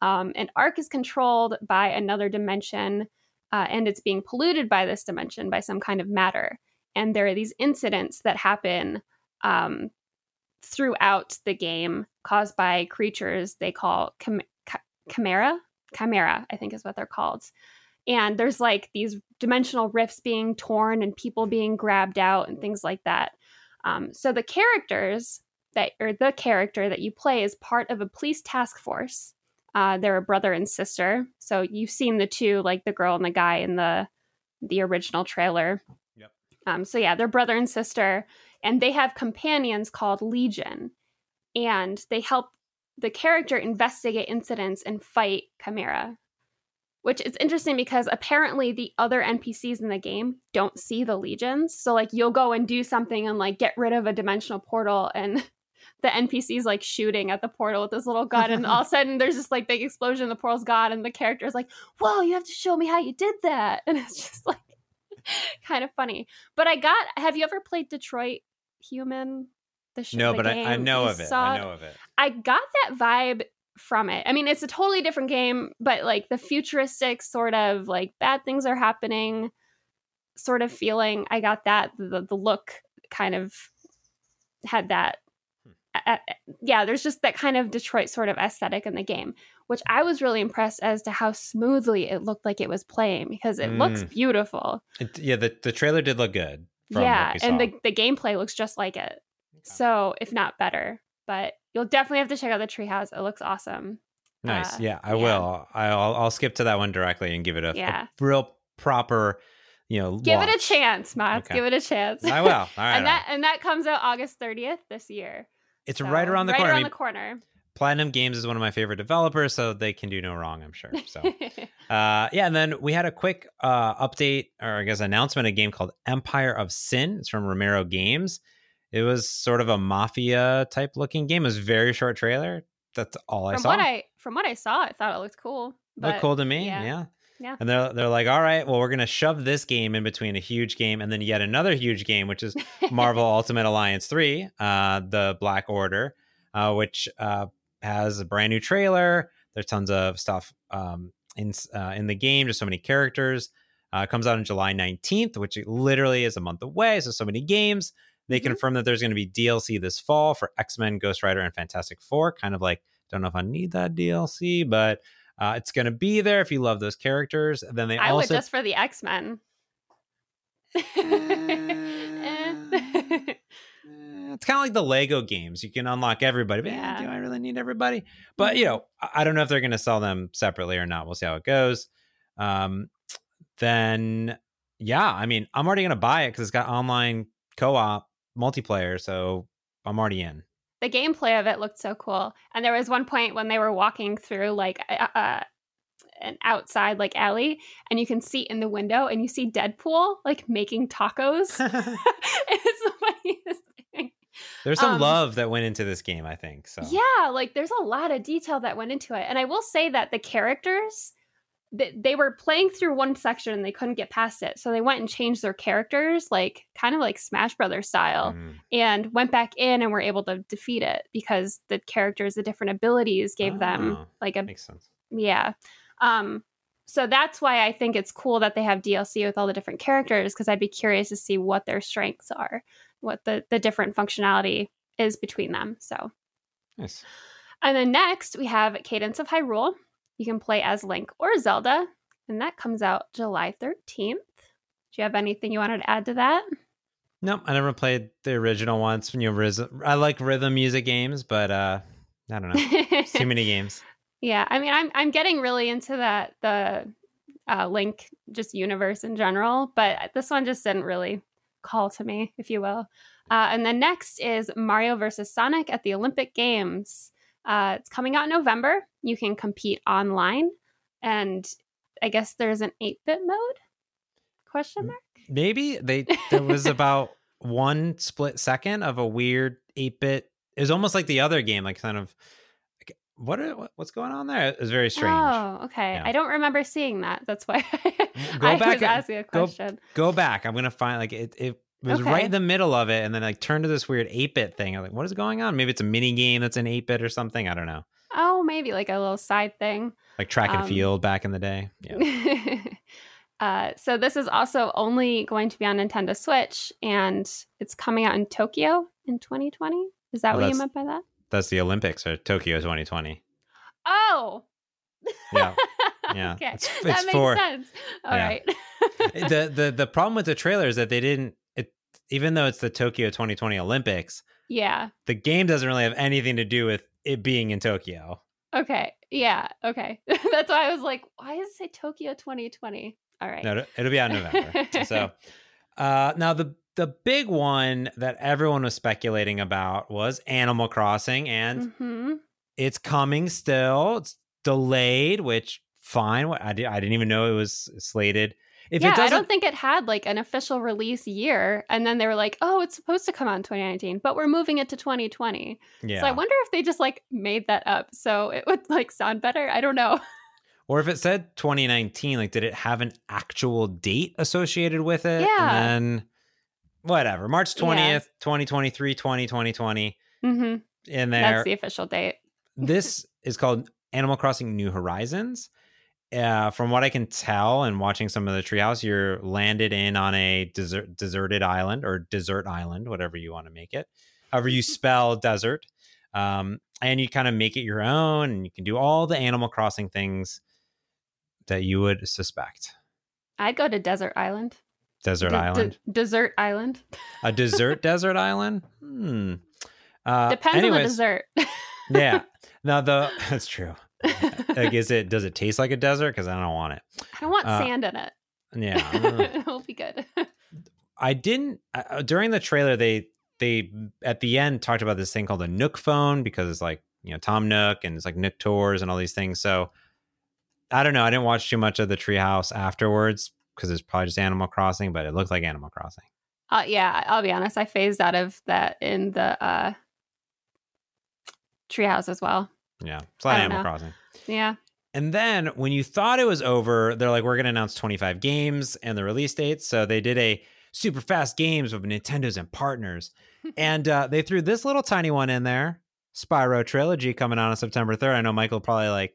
Um, and Ark is controlled by another dimension, uh, and it's being polluted by this dimension by some kind of matter. And there are these incidents that happen um, throughout the game caused by creatures they call chim- chimera? Chimera i think is what they're called. And there's like these dimensional rifts being torn and people being grabbed out and things like that. Um, so the characters that or the character that you play is part of a police task force. Uh, they're a brother and sister. So you've seen the two like the girl and the guy in the the original trailer. Yep. um, so yeah they're brother and sister and they have companions called Legion, and they help the character investigate incidents and fight Chimera. Which is interesting because apparently the other NPCs in the game don't see the legions. So like you'll go and do something and like get rid of a dimensional portal and *laughs* the NPC's like shooting at the portal with this little gun, and all of a *laughs* sudden there's this like big explosion, the portal's gone, and the character's like, Whoa, you have to show me how you did that. *laughs* And it's just like *laughs* kind of funny. But I got. Have you ever played Detroit Human? The no, the but I, I, know of it. I know of it. I got that vibe from it. I mean, it's a totally different game, but like the futuristic sort of like bad things are happening sort of feeling. I got that the the look kind of had that uh, yeah, there's just that kind of Detroit sort of aesthetic in the game, which I was really impressed as to how smoothly it looked like it was playing because it mm. looks beautiful. It, yeah, the, the trailer did look good. yeah, and the, the gameplay looks just like it. So, if not better, but you'll definitely have to check out the treehouse. It looks awesome. Nice. Uh, yeah, I yeah. will. I'll, I'll skip to that one directly and give it a, yeah. a real proper you know give watch. it a chance Mats. Okay. give it a chance i will all *laughs* right and that and that comes out august 30th this year it's so, right around the right corner. around I mean, the corner. Platinum Games is one of my favorite developers, so they can do no wrong, I'm sure. So, *laughs* uh, yeah, and then we had a quick uh, update, or I guess announcement, a game called Empire of Sin. It's from Romero Games. It was sort of a mafia type looking game. It was very short trailer. That's all I from saw. What I from what I saw, I thought it looked cool. But, looked cool to me. Yeah. yeah. Yeah. And they're they're like, all right, well, we're gonna shove this game in between a huge game and then yet another huge game, which is *laughs* Marvel Ultimate Alliance Three, uh, the Black Order, uh, which uh, has a brand new trailer. There's tons of stuff um, in uh, in the game. Just so many characters. Uh, it comes out on July 19th, which literally is a month away. So so many games. They mm-hmm. confirm that there's going to be DLC this fall for X Men, Ghost Rider, and Fantastic Four. Kind of like don't know if I need that DLC, but uh, it's going to be there if you love those characters. Then they I also would just for the X Men. *laughs* it's kind of like the Lego games. You can unlock everybody. But yeah. do I really need everybody? But you mm-hmm. know, I don't know if they're going to sell them separately or not. We'll see how it goes. Um, then yeah, I mean, I'm already going to buy it because it's got online co-op multiplayer, so I'm already in the gameplay of it looked so cool. And there was one point when they were walking through like uh, an outside like alley, and you can see in the window, and you see Deadpool like making tacos. *laughs* *laughs* it's *laughs* the funniest. There's some um, love that went into this game, I think. So yeah, like there's a lot of detail that went into it, and I will say that the characters they were playing through one section and they couldn't get past it so they went and changed their characters like kind of like smash brothers style mm. and went back in and were able to defeat it because the characters the different abilities gave oh, them like a makes sense yeah um so that's why i think it's cool that they have dlc with all the different characters because i'd be curious to see what their strengths are what the the different functionality is between them so nice and then next we have cadence of hyrule you can play as Link or Zelda, and that comes out July 13th. Do you have anything you wanted to add to that? Nope, I never played the original ones. You know, I like rhythm music games, but uh, I don't know, too many *laughs* games. Yeah, I mean, I'm I'm getting really into that the uh, Link just universe in general, but this one just didn't really call to me, if you will. Uh, and then next is Mario versus Sonic at the Olympic Games. Uh, it's coming out in November. You can compete online, and I guess there's an 8-bit mode? Question mark. Maybe they there was *laughs* about one split second of a weird 8-bit. It was almost like the other game, like kind of what are, what's going on there? It's very strange. Oh, okay. Yeah. I don't remember seeing that. That's why *laughs* go I back was asking a question. Go, go back. I'm gonna find like it. It it was okay. right in the middle of it, and then like turned to this weird eight bit thing. I'm like, what is going on? Maybe it's a mini game that's an eight bit or something. I don't know. Oh, maybe like a little side thing, like track and um, field back in the day. *laughs* Yeah. uh, so this is also only going to be on Nintendo Switch, and it's coming out in Tokyo in 2020. Is that oh, what you meant by that? That's the Olympics or Tokyo 2020. Oh. Yeah. *laughs* Yeah. okay. It's, *laughs* it's that makes for, sense. All yeah. right. the the the problem with the trailer is that they didn't it even though it's the Tokyo 2020 Olympics, yeah, the game doesn't really have anything to do with it being in Tokyo. Okay. Yeah. Okay. *laughs* That's why I was like, why does it say Tokyo 2020? All right. No, it'll be out in November. so, uh, now the the big one that everyone was speculating about was Animal Crossing, and mm-hmm. it's coming still. It's delayed, which fine. I, did, I didn't even know it was slated if yeah, I don't think it had like an official release year, and then they were like, "Oh, it's supposed to come out in 2019, but we're moving it to 2020." Yeah. So I wonder if they just like made that up so it would like sound better. I don't know. *laughs* Or if it said 2019, like did it have an actual date associated with it? Yeah. And then whatever. March 20th, Yeah. 2023, 20, 2020 hmm in there. That's the official date. this *laughs* is called Animal Crossing New Horizons. Uh, from what I can tell and watching some of the treehouse, you're landed in on a desert, deserted island or desert island, whatever you want to make it, however you *laughs* spell desert. Um, and you kind of make it your own, and you can do all the Animal Crossing things that you would suspect. I'd go to Desert Island. Desert De- de- island, desert Island. *laughs* a desert desert island. Hmm. Uh, Depends on the anyways, dessert. *laughs* yeah. *laughs* Now the that's true. like is it does it taste like a desert because i don't want it I don't want uh, sand in it. yeah uh, It'll be good. i didn't uh, during the trailer they they at the end talked about this thing called a nook phone because it's like you know tom nook and it's like nook tours and all these things so i don't know i didn't watch too much of the treehouse afterwards because it's probably just animal crossing but it looked like animal crossing Uh, yeah, I'll be honest. I phased out of that in the uh, treehouse as well. yeah it's like animal know. crossing Yeah. And then when you thought it was over, they're like, we're going to announce 25 games and the release dates. So they did a super fast games with Nintendo's and partners. *laughs* and uh, they threw this little tiny one in there Spyro Trilogy coming out on September 3rd. I know Michael probably like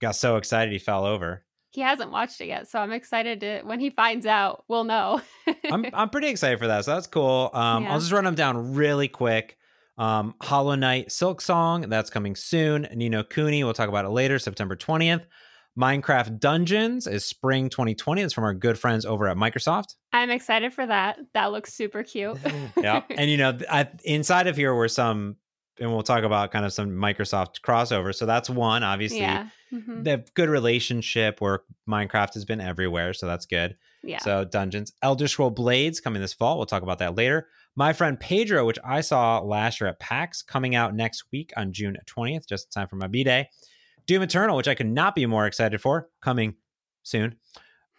got so excited he fell over. He hasn't watched it yet, so I'm excited to when he finds out, we'll know. I'm, *laughs* I'm pretty excited for that. So that's cool. Um, Yeah. I'll just run them down really quick. Um, Hollow Knight Silk Song, that's coming soon. Ni no Kuni, we'll talk about it later, September 20th. Minecraft Dungeons is spring 2020. It's from our good friends over at Microsoft. I'm excited for that. That looks super cute. *laughs* yeah. And, you know, I, inside of here were some, and we'll talk about kind of some Microsoft crossover. So that's one, obviously. yeah. Mhm. They have good relationship where Minecraft has been everywhere. So that's good. Yeah. So Dungeons, Elder Scroll Blades coming this fall. We'll talk about that later. My friend Pedro, which I saw last year at PAX, coming out next week on June 20th, just in time for my B day. Doom Eternal, which I could not be more excited for, coming soon.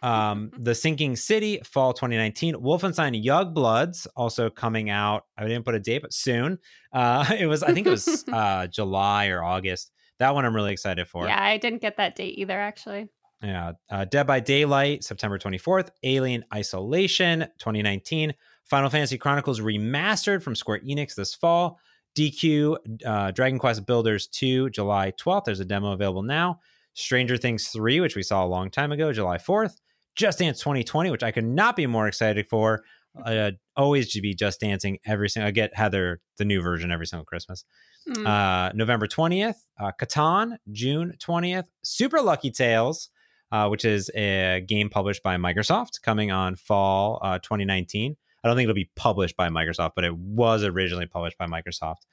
Um, *laughs* the Sinking City, fall 2019. Wolfenstein Youngbloods, also coming out. I didn't put a date, but soon. Uh, *laughs* it was, I think it was *laughs* uh, July or August. That one I'm really excited for. yeah, I didn't get that date either, actually. Yeah. Uh, Dead by Daylight, September 24th. Alien Isolation, 2019. Final Fantasy Chronicles Remastered from Square Enix this fall. DQ, uh, Dragon Quest Builders 2, July 12th. There's a demo available now. Stranger Things 3, which we saw a long time ago, July 4th. Just Dance 2020, which I could not be more excited for. Uh, always to be Just Dancing every single. I get Heather the new version every single Christmas Mm. uh, November 20th, uh, Catan, June 20th, Super Lucky Tales, uh, which is a game published by Microsoft coming on fall uh, 2019. I don't think it'll be published by Microsoft, but it was originally published by Microsoft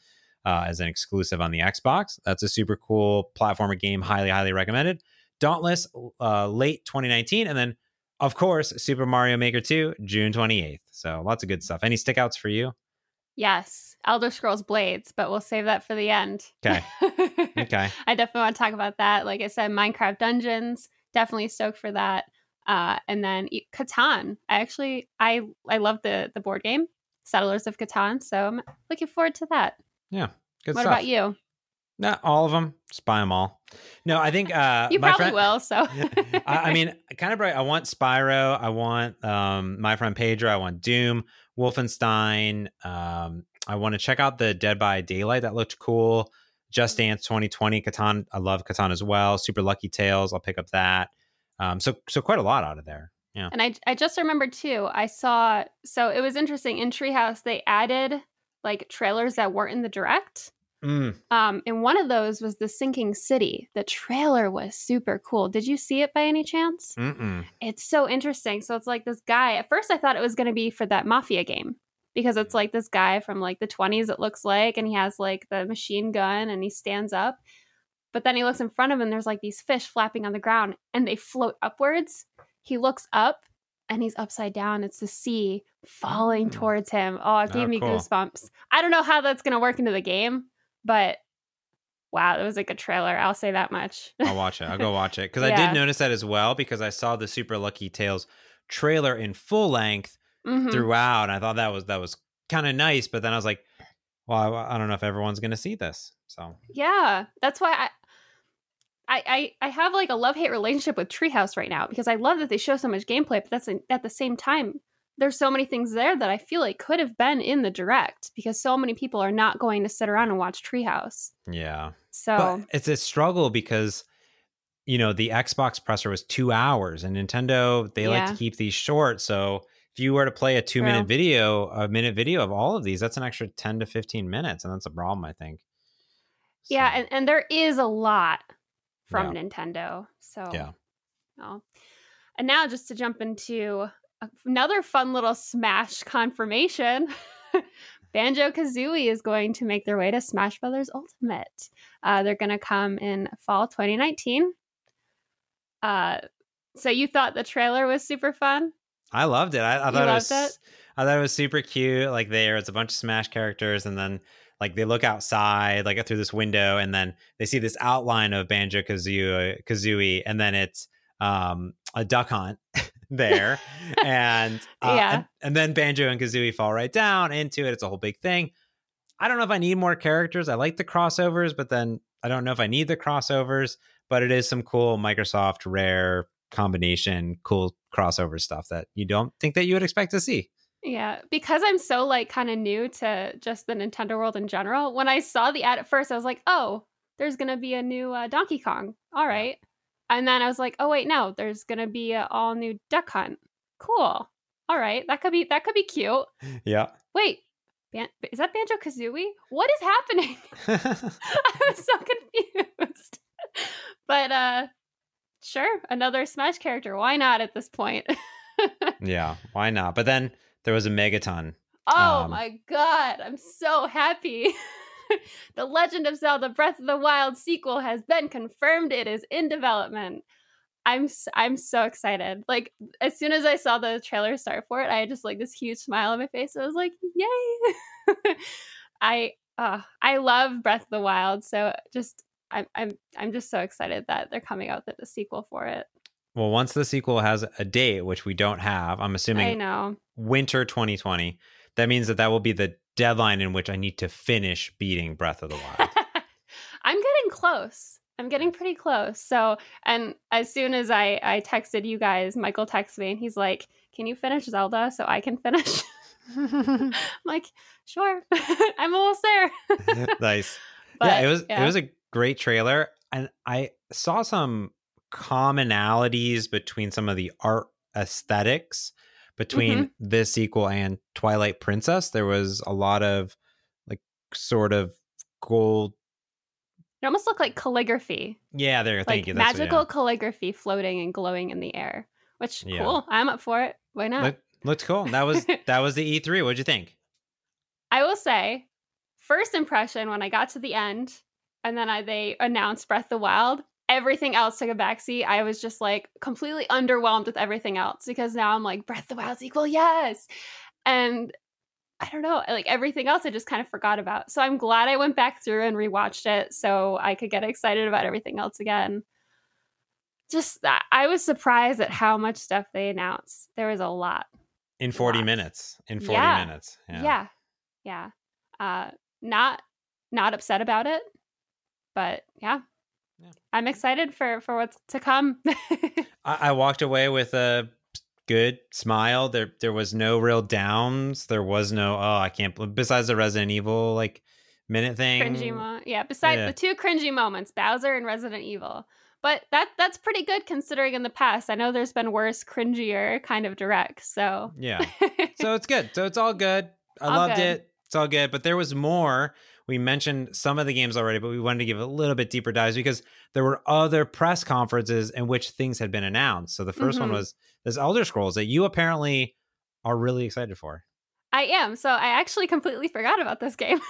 uh, as an exclusive on the Xbox. That's a super cool platformer game, highly, highly recommended. Dauntless, uh, late 2019. And then, of course, Super Mario Maker 2, June 28th. So lots of good stuff. Any stickouts for you? yes, Elder Scrolls Blades, but we'll save that for the end. Okay. *laughs* Okay. I definitely want to talk about that. Like I said, Minecraft Dungeons, definitely stoked for that. Uh, and then Catan. I actually I I love the the board game, Settlers of Catan. So I'm looking forward to that. Yeah. Good what stuff. about you? Not all of them. Just buy them all. No, I think uh, *laughs* You my probably friend, will. So *laughs* I, I mean, kind of bright. I want Spyro. I want um, my friend Pedro. I want Doom, Wolfenstein. Um, I want to check out the Dead by Daylight. That looked cool. Just Dance 2020. Catan. I love Catan as well. Super Lucky Tales. I'll pick up that. Um, so so quite a lot out of there. Yeah. And I I just remembered too. I saw so it was interesting in Treehouse they added like trailers that weren't in the direct. Mm, Um, and one of those was the Sinking City. The trailer was super cool. Did you see it by any chance? mm-mm. It's so interesting. So it's like this guy. At first, I thought it was going to be for that mafia game because it's like this guy from like the 20s, it looks like, and he has like the machine gun and he stands up. But then he looks in front of him, there's like these fish flapping on the ground and they float upwards. He looks up and he's upside down. It's the sea falling Mm. towards him. Oh, it gave Oh, me cool. goosebumps. I don't know how that's going to work into the game, but wow, it was like a trailer. I'll say that much. I'll watch it. I'll go watch it because I did notice that as well because I saw the Super Lucky Tales trailer in full length Mhm. throughout. And I thought that was that was kind of nice, but then I was like, well, I, I don't know if everyone's going to see this. So Yeah, that's why I I, I I have like a love hate relationship with Treehouse right now because I love that they show so much gameplay, but that's at the same time there's so many things there that I feel like could have been in the direct because so many people are not going to sit around and watch Treehouse. Yeah. So but it's a struggle because you know the Xbox presser was two hours, and Nintendo they yeah. like to keep these short. So if you were to play a two True. minute video, a minute video of all of these, that's an extra ten to fifteen minutes, and that's a problem, I think. So. Yeah, and, and there is a lot from yeah. Nintendo. So yeah. Oh. And now just to jump into another fun little Smash confirmation. *laughs* Banjo Kazooie is going to make their way to Smash Brothers Ultimate. Uh, they're going to come in fall 2019. Uh, so you thought the trailer was super fun? I loved it. I, I thought it was. It? I thought it was super cute. Like there's a bunch of Smash characters, and then like they look outside, like through this window, and then they see this outline of Banjo Kazooie, Kazooie, and then it's um, a duck hunt *laughs* there, *laughs* and uh, yeah, and, and, then Banjo and Kazooie fall right down into it. It's a whole big thing. I don't know if I need more characters. I like the crossovers, but then I don't know if I need the crossovers. But it is some cool Microsoft Rare combination, cool crossover stuff that you don't think that you would expect to see. Yeah, because I'm so like kind of new to just the Nintendo world in general. When I saw the ad at first, I was like, "Oh, there's gonna be a new uh, Donkey Kong. All right." And then I was like, "Oh wait, no, there's gonna be an all new Duck Hunt. Cool. All right, that could be that could be cute." Yeah. Wait, Ban- is that Banjo Kazooie? What is happening? *laughs* I was *laughs* so confused. but uh, sure, another Smash character. Why not at this point? *laughs* yeah, why not? But then there was a megaton. Oh um, my god, I'm so happy. *laughs* the Legend of Zelda Breath of the Wild sequel has been confirmed. It is in development. I'm I'm so excited. Like as soon as I saw the trailer start for it, I had just like this huge smile on my face. I was like, "Yay!" *laughs* I uh, I love Breath of the Wild, so just I'm I'm I'm just so excited that they're coming out with a sequel for it. Well, once the sequel has a date, which we don't have, I'm assuming I know. winter 2020. That means that that will be the deadline in which I need to finish beating Breath of the *laughs* Wild. I'm getting close. I'm getting pretty close. So, and as soon as I I texted you guys, Michael texts me and he's like, "Can you finish Zelda so I can finish?" *laughs* I'm like, "Sure, *laughs* I'm almost there." nice. But, yeah, it was yeah. it was a great trailer, and I saw some commonalities between some of the art aesthetics between mm-hmm. this sequel and Twilight Princess. There was a lot of like sort of gold. It almost looked like calligraphy. Yeah, there. Like thank you. That's magical what, yeah. calligraphy floating and glowing in the air. Which yeah. cool. I'm up for it. Why not? Look, looks cool. That was *laughs* that was the E3. What'd you think? I will say, first impression when I got to the end, and then I, they announced Breath of the Wild everything else took a backseat. I was just like completely underwhelmed with everything else because now I'm like Breath of the Wild sequel, yes. And I don't know, like everything else I just kind of forgot about. So I'm glad I went back through and rewatched it so I could get excited about everything else again. Just that I was surprised at how much stuff they announced. There was a lot. In 40 lot. minutes. In 40 yeah. minutes. Yeah. Yeah. Yeah. Uh not not upset about it. But yeah, yeah. I'm excited for for what's to come. *laughs* I, I walked away with a good smile. There there was no real downs. There was no oh I can't besides the Resident Evil like minute thing. Cringy mo- yeah. Besides yeah. the two cringy moments, Bowser and Resident Evil. But that that's pretty good considering in the past. I know there's been worse, cringier kind of direct. So yeah, *laughs* so it's good. So it's all good. I all loved good. it. It's all good. But there was more we mentioned some of the games already, but we wanted to give a little bit deeper dives because there were other press conferences in which things had been announced. So the 1st mm-hmm. one was this Elder Scrolls that you apparently are really excited for. I am. So I actually completely forgot about this game.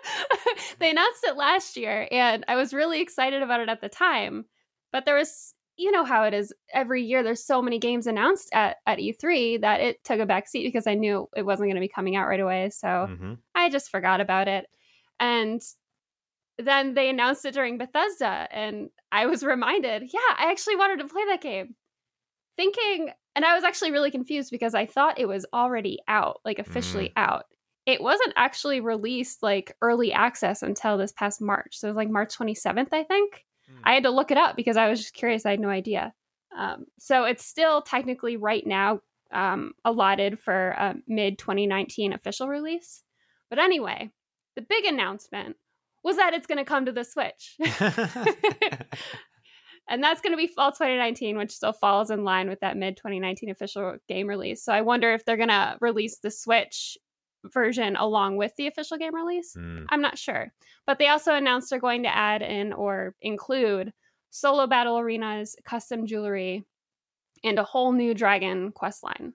*laughs* they announced it last year and I was really excited about it at the time. But there was you know how it is every year there's so many games announced at, at E3 that it took a back seat because I knew it wasn't going to be coming out right away. So mm-hmm. I just forgot about it. And then they announced it during Bethesda, and I was reminded, yeah, I actually wanted to play that game. Thinking, and I was actually really confused because I thought it was already out, like officially mm. out. It wasn't actually released like early access until this past March. So it was like March 27th, I think. Mm. I had to look it up because I was just curious. I had no idea. Um, so it's still technically right now um, allotted for a mid 2019 official release. But anyway, the big announcement was that it's going to come to the Switch. *laughs* *laughs* and that's going to be fall 2019, which still falls in line with that mid 2019 official game release. So I wonder if they're going to release the Switch version along with the official game release. Mm. I'm not sure. But they also announced they're going to add in or include solo battle arenas, custom jewelry, and a whole new dragon quest line.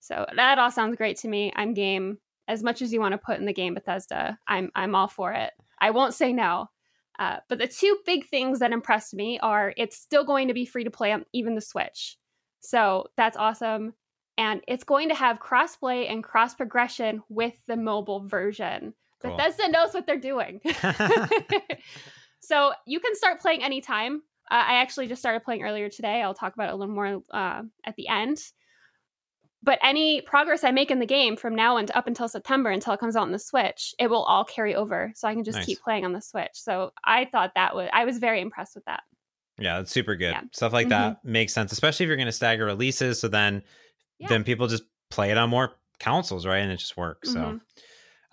So that all sounds great to me. I'm game. As much as you want to put in the game Bethesda, I'm I'm all for it. I won't say no. Uh, but the two big things that impressed me are it's still going to be free to play on even the Switch. So that's awesome. And it's going to have crossplay and cross progression with the mobile version. Cool. Bethesda knows what they're doing. *laughs* *laughs* so you can start playing anytime. Uh, I actually just started playing earlier today. I'll talk about it a little more uh, at the end. But any progress I make in the game from now and up until September until it comes out on the Switch, it will all carry over. So I can just nice. keep playing on the Switch. So I thought that was, I was very impressed with that. Yeah, it's super good. Yeah. Stuff like that mm-hmm. makes sense, especially if you're going to stagger releases. So then, yeah. then people just play it on more consoles, right? And it just works. Mm-hmm. So.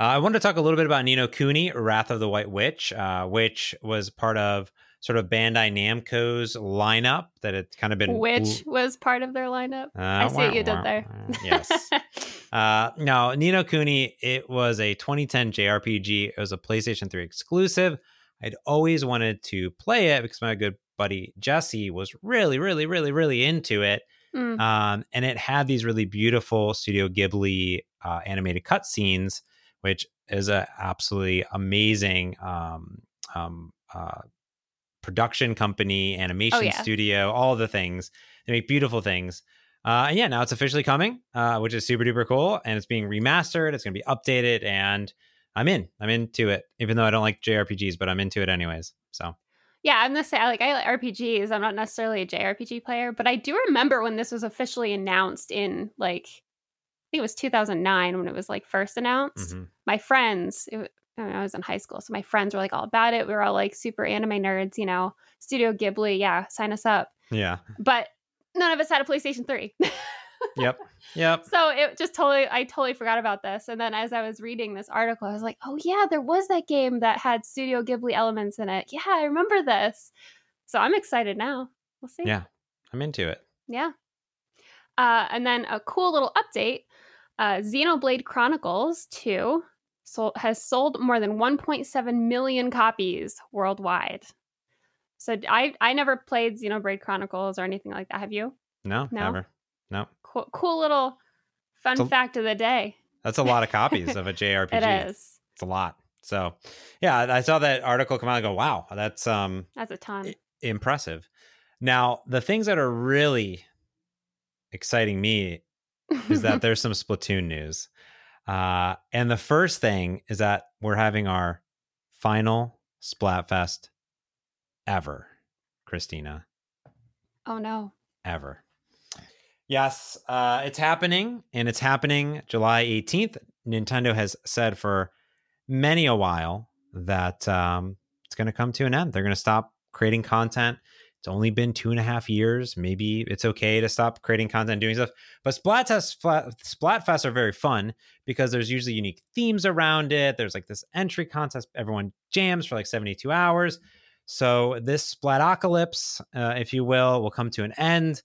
Uh, I wanted to talk a little bit about Ni no Kuni, Wrath of the White Witch, uh, which was part of sort of Bandai Namco's lineup that had kind of been which was part of their lineup. Uh, I see wah, what you wah, did there. yes. *laughs* uh, no, Ni no Kuni. It was a 2010 JRPG. It was a PlayStation 3 exclusive. I'd always wanted to play it because my good buddy Jesse was really, really, really, really into it. Mm. Um, and it had these really beautiful Studio Ghibli uh, animated cutscenes, which is a absolutely amazing um, um, uh, production company, animation oh, yeah. studio, all the things. They make beautiful things. Uh, and yeah, now it's officially coming, uh, which is super duper cool. And it's being remastered. It's going to be updated. And I'm in. I'm into it, even though I don't like JRPGs, but I'm into it anyways. So. Yeah, I'm the same. Like I like RPGs. I'm not necessarily a JRPG player, but I do remember when this was officially announced in like I think it was 2009 when it was like first announced. Mm-hmm. My friends, it, I was in high school, so my friends were like all about it. We were all like super anime nerds, you know. Studio Ghibli, yeah, sign us up. Yeah. But none of us had a PlayStation 3. yep. *laughs* Yep. So it just totally I totally forgot about this. And then as I was reading this article, I was like, "Oh yeah, there was that game that had Studio Ghibli elements in it. Yeah, I remember this." So I'm excited now. We'll see. Yeah. I'm into it. Yeah. Uh, and then a cool little update. Uh, Xenoblade Chronicles 2 sold, has sold more than 1.7 million copies worldwide. So I I never played Xenoblade Chronicles or anything like that. Have you? No, no? never. No. Cool, cool little fun a, fact of the day. That's a lot of *laughs* copies of a JRPG. it is. It's a lot. So, yeah, I saw that article come out and go, "Wow, that's um That's a ton." I- impressive. Now, the things that are really exciting me is that *laughs* there's some Splatoon news. Uh, and the first thing is that we're having our final Splatfest ever, Christina. Oh no. Ever. Yes, uh, it's happening, and it's happening July 18th. Nintendo has said for many a while that um, it's going to come to an end. They're going to stop creating content it's only been two and a half years. Maybe it's okay to stop creating content, and doing stuff. But Splatfest, Splatfests are very fun because there's usually unique themes around it. There's like this entry contest. Everyone jams for like 72 hours. So this Splatocalypse, uh, if you will, will come to an end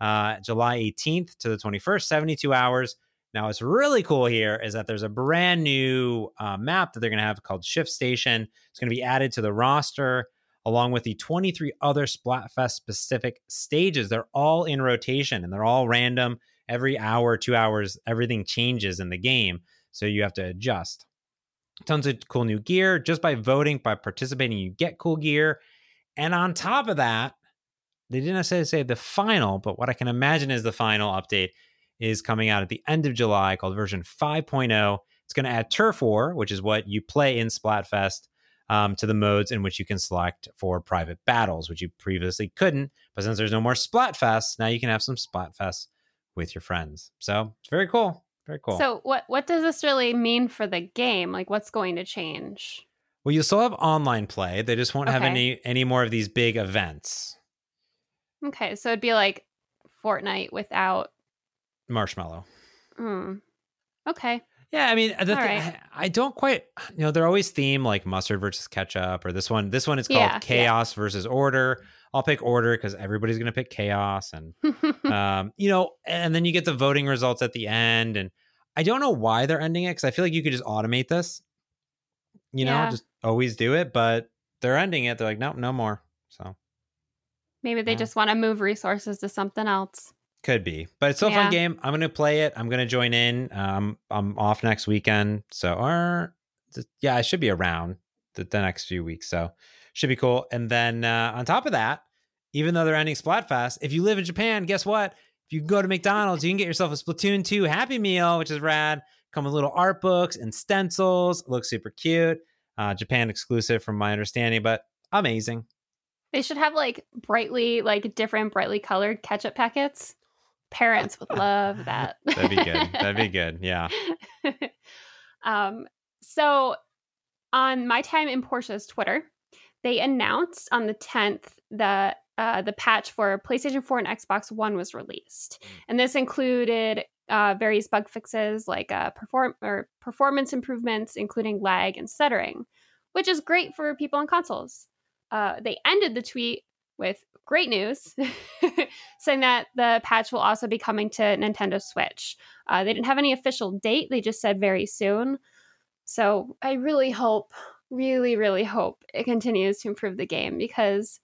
uh, July 18th to the 21st, 72 hours. Now, what's really cool here is that there's a brand new uh, map that they're going to have called Shift Station. It's going to be added to the roster along with the 23 other Splatfest specific stages. They're all in rotation and they're all random. Every hour, two hours, everything changes in the game. So you have to adjust. Tons of cool new gear. Just by voting, by participating, you get cool gear. And on top of that, they didn't necessarily say the final, but what I can imagine is the final update is coming out at the end of July called version 5.0. It's going to add Turf War, which is what you play in Splatfest um, to the modes in which you can select for private battles, which you previously couldn't. But since there's no more Splatfest, now you can have some Splatfest with your friends. So it's very cool. Very cool. So what what does this really mean for the game? Like what's going to change? Well, you still have online play. They just won't have any any more of these big events. Okay, so it'd be like Fortnite without. Marshmello. Hmm. Okay. Yeah, I mean, the thing, right. I don't quite, you know, they're always theme like mustard versus ketchup, or this one. This one is called Yeah, yeah. chaos versus order. I'll pick order because everybody's gonna pick chaos, and *laughs* um, you know, and then you get the voting results at the end. And I don't know why they're ending it because I feel like you could just automate this. You know, Yeah. just always do it, but they're ending it. They're like, nope, no more. So Maybe they Yeah. just want to move resources to something else. Could be, but it's still a fun game. I'm gonna play it. I'm gonna join in. Um, I'm off next weekend, so or yeah, I should be around the, the next few weeks. So should be cool. And then uh, on top of that, even though they're ending Splatfest, if you live in Japan, guess what? If you go to McDonald's, you can get yourself a Splatoon 2 Happy Meal, which is rad. Come with little art books and stencils. Looks super cute. Uh, Japan exclusive, from my understanding, but amazing. They should have like brightly, like different brightly colored ketchup packets. Parents would love that. *laughs* That'd be good. That'd be good. Yeah. *laughs* um, so on my time in Portia's Twitter, they announced on the 10th that uh, the patch for PlayStation 4 and Xbox One was released, and this included uh, various bug fixes like uh, perform or performance improvements, including lag and stuttering, which is great for people on consoles. Uh, they ended the tweet with great news, *laughs* saying that the patch will also be coming to Nintendo Switch. Uh, they didn't have any official date, they just said very soon. So I really hope, really, really hope it continues to improve the game because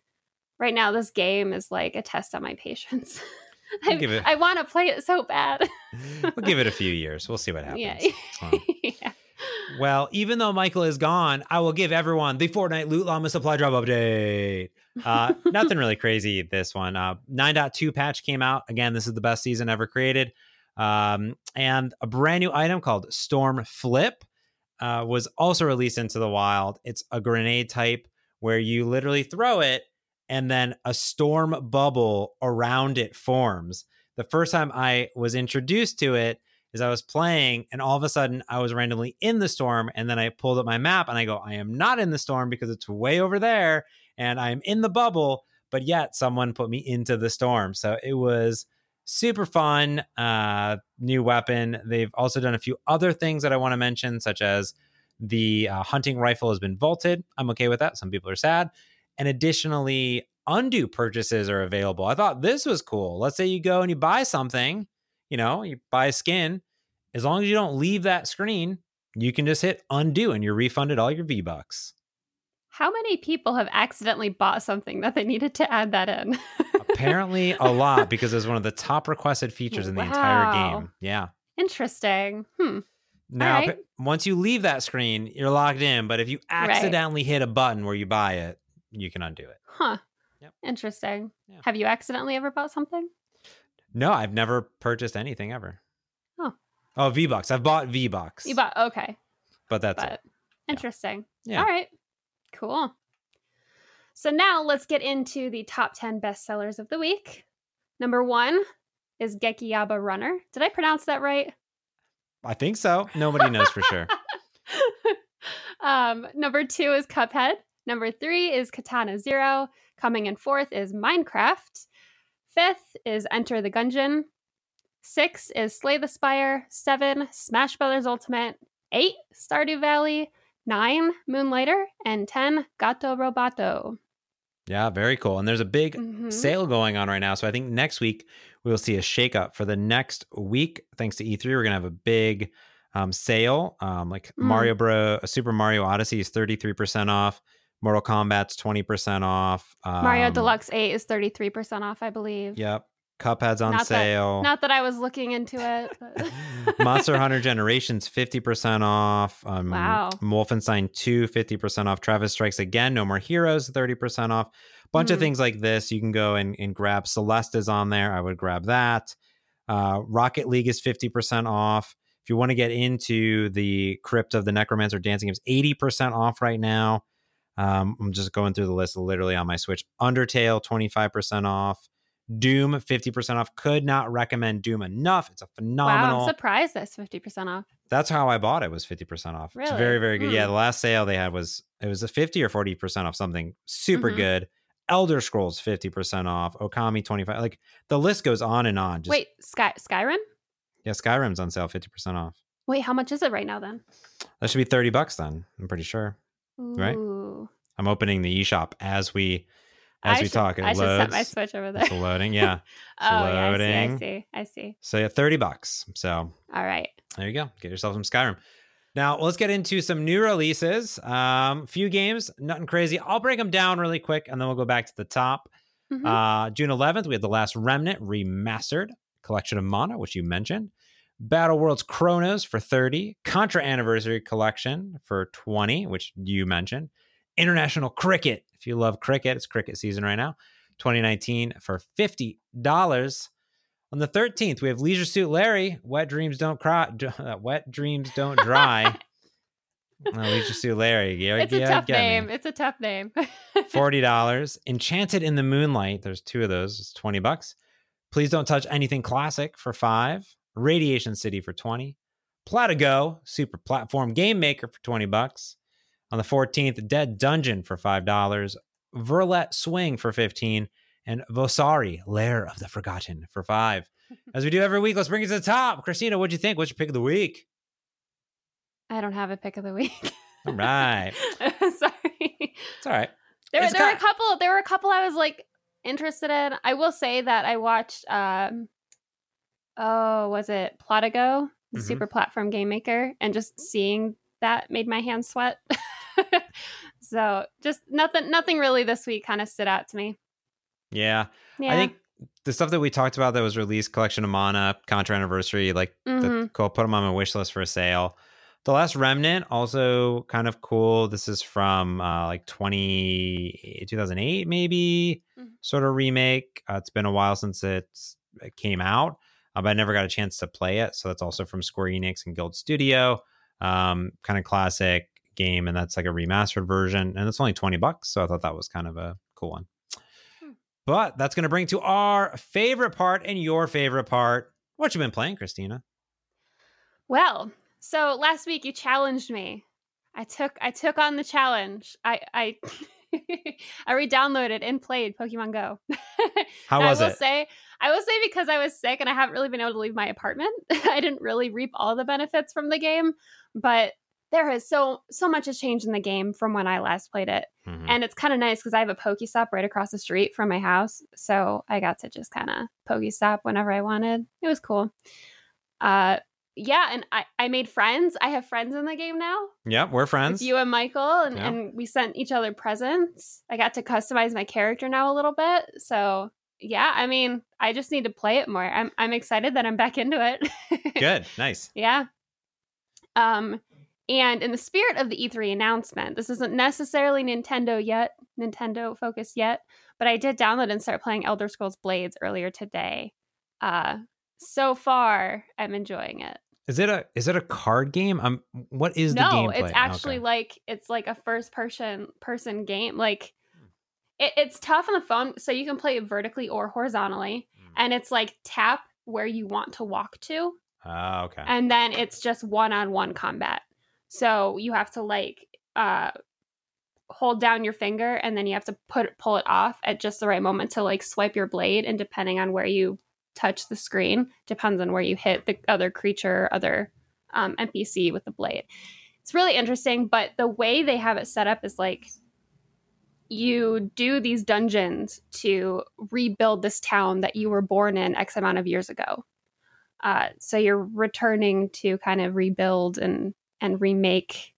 right now this game is like a test on my patience. *laughs* I, it- I want to play it so bad. We'll give it a *laughs* few years. We'll see what happens. yeah. Um, yeah. Well, even though Michael is gone, I will give everyone the Fortnite Loot Llama Supply Drop update. Uh, *laughs* nothing really crazy this one. Uh, 9.2 patch came out. Again, this is the best season ever created. Um, and a brand new item called Storm Flip uh, was also released into the wild. It's a grenade type where you literally throw it and then a storm bubble around it forms. The first time I was introduced to it is I was playing and all of a sudden I was randomly in the storm and then I pulled up my map and I go, I am not in the storm because it's way over there and I'm in the bubble, but yet someone put me into the storm. So it was super fun. Uh, new weapon. They've also done a few other things that I want to mention, such as the uh, hunting rifle has been vaulted. I'm okay with that. Some people are sad. And additionally, undo purchases are available. I thought this was cool. Let's say you go and you buy something, you know, you buy a skin. As long as you don't leave that screen, you can just hit undo and you're refunded all your V bucks. How many people have accidentally bought something that they needed to add that in? Apparently, a lot *laughs* because it was one of the top requested features in the entire game. Yeah. Interesting. Hmm. Now, right. once you leave that screen, you're logged in. But if you Right. accidentally hit a button where you buy it, you can undo it. Huh. Yep. Interesting. Yeah. Have you accidentally ever bought something? No, I've never purchased anything ever. Oh. Oh, V Bucks. I've bought V Bucks. You bought okay, but that's but it. interesting. Yeah. All right. Cool. So now let's get into the top 10 bestsellers of the week. Number 1 is Gekiyaba Runner. Did I pronounce that right? I think so. Nobody knows for sure. *laughs* um, number 2 is Cuphead. Number 3 is Katana Zero. Coming in fourth is Minecraft. Fifth is Enter the Gungeon. Six is Slay the Spire. Seven, Smash Brothers Ultimate. Eight, Stardew Valley. Nine, Moonlighter. And ten, Gato Roboto. Yeah, very cool. And there's a big Mhm. sale going on right now. So I think next week we will see a shakeup for the next week. Thanks to E3, we're gonna have a big um, sale. Um, like Mm. Mario Bro, Super Mario Odyssey is 33% off. Mortal Kombat's 20% off. Um, Mario Deluxe 8 is 33% off, I believe. Yep. Cuphead's on Not that- sale. Not that I was looking into it. *laughs* *laughs* Monster Hunter Generations 50% off. Um, Wow. Wolfenstein 2 50% off. Travis Strikes Again, No More Heroes 30% off. Bunch of Mhm. things like this. You can go and, and grab Celeste is on there. I would grab that. Uh, Rocket League is 50% off. If you want to get into the Crypt of the Necromancer Dancing Games, 80% off right now. Um, I'm just going through the list literally on my Switch. Undertale, 25% off. Doom, 50% off. Could not recommend Doom enough. It's a wow, phenomenal. I'm surprised that's 50% off. That's how I bought it. Was fifty percent off. It's Really? very very good. Yeah, Hmm. the last sale they had was it was a fifty or forty percent off something super Mhm. good. Elder Scrolls fifty percent off. Okami twenty five. Like the list goes on and on. Just, Wait, Sky Skyrim? yeah, Skyrim's on sale fifty percent off. Wait, how much is it right now then? That should be thirty bucks then. I'm pretty sure. Right? I'm opening the eShop as we as I we should, talk. It I should set my. Switch over there. It's *laughs* loading. Yeah. oh, yeah, I loading. see, I see. I see. So yeah, thirty bucks. So All right. There you go. Get yourself some Skyrim. Now let's get into some new releases. Um, few games, nothing crazy. I'll break them down really quick, and then we'll go back to the top. Mhm. Uh, June 11th, we had the Last Remnant remastered collection of Mana, which you mentioned. Battle Worlds Kronos for 30. Contra Anniversary Collection for 20, which you mentioned. International Cricket. If you love cricket, it's cricket season right now. 2019 for $50. On the 13th, we have Leisure Suit Larry. Wet Dreams Don't Cry. *laughs* uh, Wet Dreams Don't Dry. *laughs* Uh, Leisure Suit Larry. Yeah, it's a tough name. It's a tough name. *laughs* Forty dollars. Enchanted in the Moonlight. There's two of those. It's twenty bucks. Please don't touch anything classic for five. Radiation City for twenty. Platigo Super Platform Game Maker for twenty bucks. On the fourteenth, Dead Dungeon for five dollars. Verlet Swing for fifteen. And Vosari Lair of the Forgotten for five. *laughs* As we do every week, let's bring it to the top. Christina, what'd you think? What's your pick of the week? I don't have a pick of the week. All *laughs* right. Sorry. It's all right. There, It's there were a couple. There were a couple I was like interested in. I will say that I watched. um Oh, was it Platigo, the Mhm. super platform game maker, and just seeing that made my hands sweat. *laughs* *laughs* so just nothing, nothing really this week kind of stood out to me. Yeah. Yeah, I think the stuff that we talked about that was released, Collection of Mana, Contra Anniversary, like Mhm. the cool. Put them on my wish list for a sale. The Last Remnant, also kind of cool. This is from uh, like 20, 2008, maybe Mhm. sort of remake. Uh, it's been a while since it's, it came out, uh, but I never got a chance to play it. So that's also from Square Enix and Guild Studio. Um, kind of classic game, and that's like a remastered version, and it's only 20 bucks. So I thought that was kind of a cool one. Hmm. But that's going to bring to our favorite part and your favorite part. What you been playing, Christina? Well, so last week you challenged me. I took I took on the challenge. I I *laughs* I re-downloaded and played Pokemon Go. *laughs* How was I will it? say I will say because I was sick and I haven't really been able to leave my apartment, *laughs* I didn't really reap all the benefits from the game, but there has so so much has changed in the game from when I last played it. Mhm. And it's kind of nice because I have a Pokestop right across the street from my house. So I got to just kind of Pokestop whenever I wanted. It was cool. Uh, yeah, and I, I made friends. I have friends in the game now. Yep, we're friends. You and Michael, and, Yeah. and we sent each other presents. I got to customize my character now a little bit. So yeah, I mean, I just need to play it more. I'm I'm excited that I'm back into it. *laughs* Good, nice. Yeah. Um, and in the spirit of the E3 announcement, this isn't necessarily Nintendo yet, Nintendo focused yet, but I did download and start playing Elder Scrolls Blades earlier today. Uh, so far, I'm enjoying it. Is it a is it a card game? Um, what is the no, it's actually Okay. like it's like a first person person game. Like it, it's tough on the phone, so you can play it vertically or horizontally, Mm. and it's like tap where you want to walk to, Ah, okay. and then it's just one-on-one combat so you have to like uh hold down your finger and then you have to put pull it off at just the right moment to like swipe your blade and depending on where you touch the screen depends on where you hit the other creature other um, npc with the blade. It's really interesting but the way they have it set up is like you do these dungeons to rebuild this town that you were born in x amount of years ago. Uh, so you're returning to kind of rebuild and and remake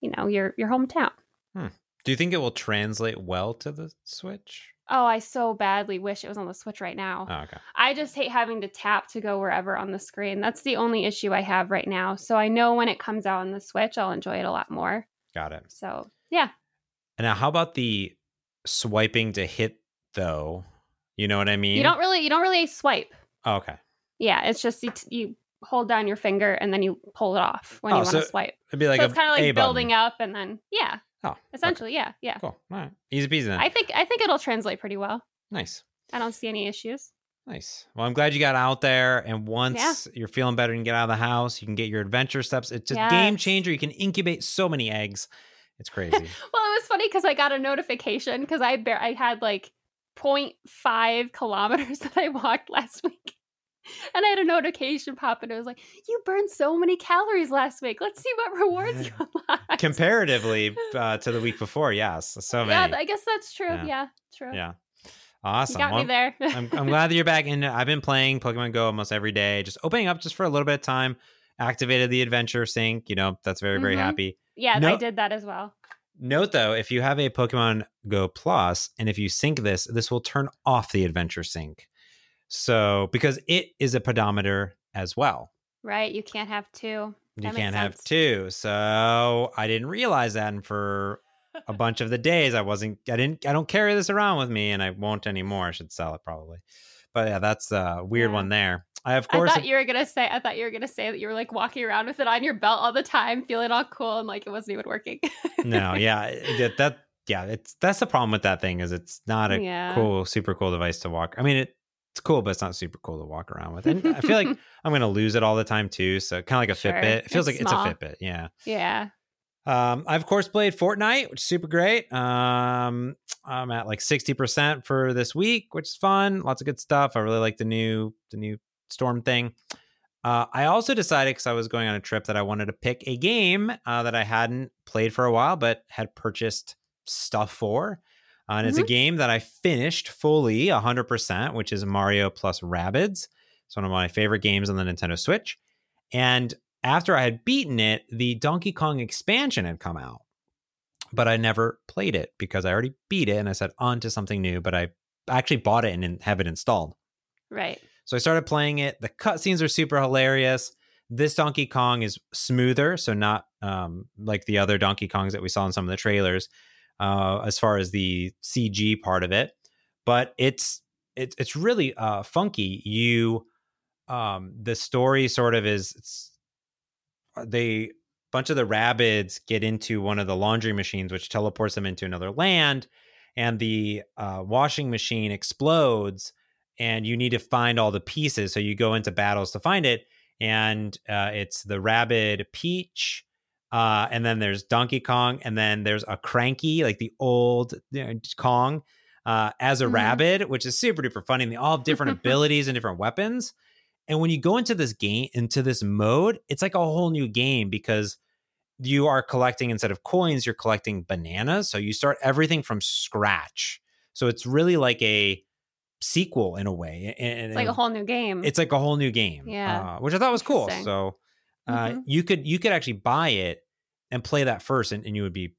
you know your your hometown hmm. Do you think it will translate well to the Switch? oh i so badly wish it was on the switch right now Oh, okay. i just hate having to tap to go wherever on the screen that's the only issue i have right now so i know when it comes out on the switch i'll enjoy it a lot more Got it. so yeah And now, how about the swiping to hit though? You know what I mean? you don't really you don't really swipe Oh, okay. yeah it's just you, t- you hold down your finger and then you pull it off when Oh, you want to swipe It'd be like so a it's kind of A like button. building up and then yeah Oh, okay. essentially yeah yeah Cool. All right. Easy peasy then. i think i think it'll translate pretty well nice. I don't see any issues. Nice. Well, I'm glad you got out there. And once you're feeling better and get out of the house, you can get your adventure steps. It's a Yes. game changer. You can incubate so many eggs. It's crazy. *laughs* Well, it was funny because I got a notification because I bear I had like 0.5 kilometers *laughs* that I walked last week. *laughs* And I had a notification pop and it was like, you burned so many calories last week. Let's see what rewards you *laughs* unlocked. Comparatively *laughs* uh, to the week before, yes. So yeah. I guess that's true. Yeah. Yeah, true. Yeah. You Awesome. got Well, me there. I'm, I'm glad that you're back. And I've been playing Pokemon Go almost every day, just opening up just for a little bit of time. Activated the adventure sync. You know, that's very, very Mhm. happy. yeah, No- I did that as well. Note though, if you have a Pokemon Go Plus and if you sync this, this will turn off the adventure sync. So, because it is a pedometer as well. Right. You can't have two. You That makes can't have two. So, I didn't realize that. And for a bunch of the days, I wasn't, I didn't, I don't carry this around with me and I won't anymore. I should sell it probably. But yeah, that's a weird Yeah. one there. I, of course. I thought you were gonna say I thought you were gonna say that you were like walking around with it on your belt all the time, feeling all cool and like it wasn't even working. no, yeah, eh, that, that, yeah, it's, that's the problem with that thing is it's not a yeah. cool, super cool device to walk. I mean, it, it's cool, but it's not super cool to walk around with. And I feel like *laughs* I'm going to lose it all the time too. So kind of like a Sure. Fitbit. It feels It's like small. it's a Fitbit. Yeah. Yeah. Um, I've of course played Fortnite, which is super great. Um, I'm at like 60% for this week, which is fun. Lots of good stuff. I really like the new, the new storm thing. Uh, I also decided because I was going on a trip that I wanted to pick a game uh, that I hadn't played for a while, but had purchased stuff for. Uh, and it's a game that I finished fully 100%, which is Mario plus Rabbids. It's one of my favorite games on the Nintendo Switch. And after I had beaten it, the Donkey Kong expansion had come out. But I never played it because I already beat it and I said on to something new, but I actually bought it and have it installed. Right. So I started playing it. The cutscenes are super hilarious. This Donkey Kong is smoother, so not um, like the other Donkey Kongs that we saw in some of the trailers, uh, as far as the CG part of it. But it's it's it's really uh, funky. You um, the story sort of is it's, they bunch of the rabbits get into one of the laundry machines, which teleports them into another land, and the uh, washing machine explodes and you need to find all the pieces. So you go into battles to find it, and uh, it's the Rabbid Peach, uh, and then there's Donkey Kong, and then there's a Cranky, like the old you know, Kong, uh, as a Mhm. rabbit, which is super duper funny. And they all have different *laughs* abilities and different weapons. And when you go into this game, into this mode, it's like a whole new game because you are collecting instead of coins, you're collecting bananas. So you start everything from scratch. So it's really like a sequel in a way. And It's like a whole new game. it's like a whole new game. Yeah. uh, which I thought was cool. Interesting. Uh, Mhm. you could you could actually buy it and play that first, and, and you would be.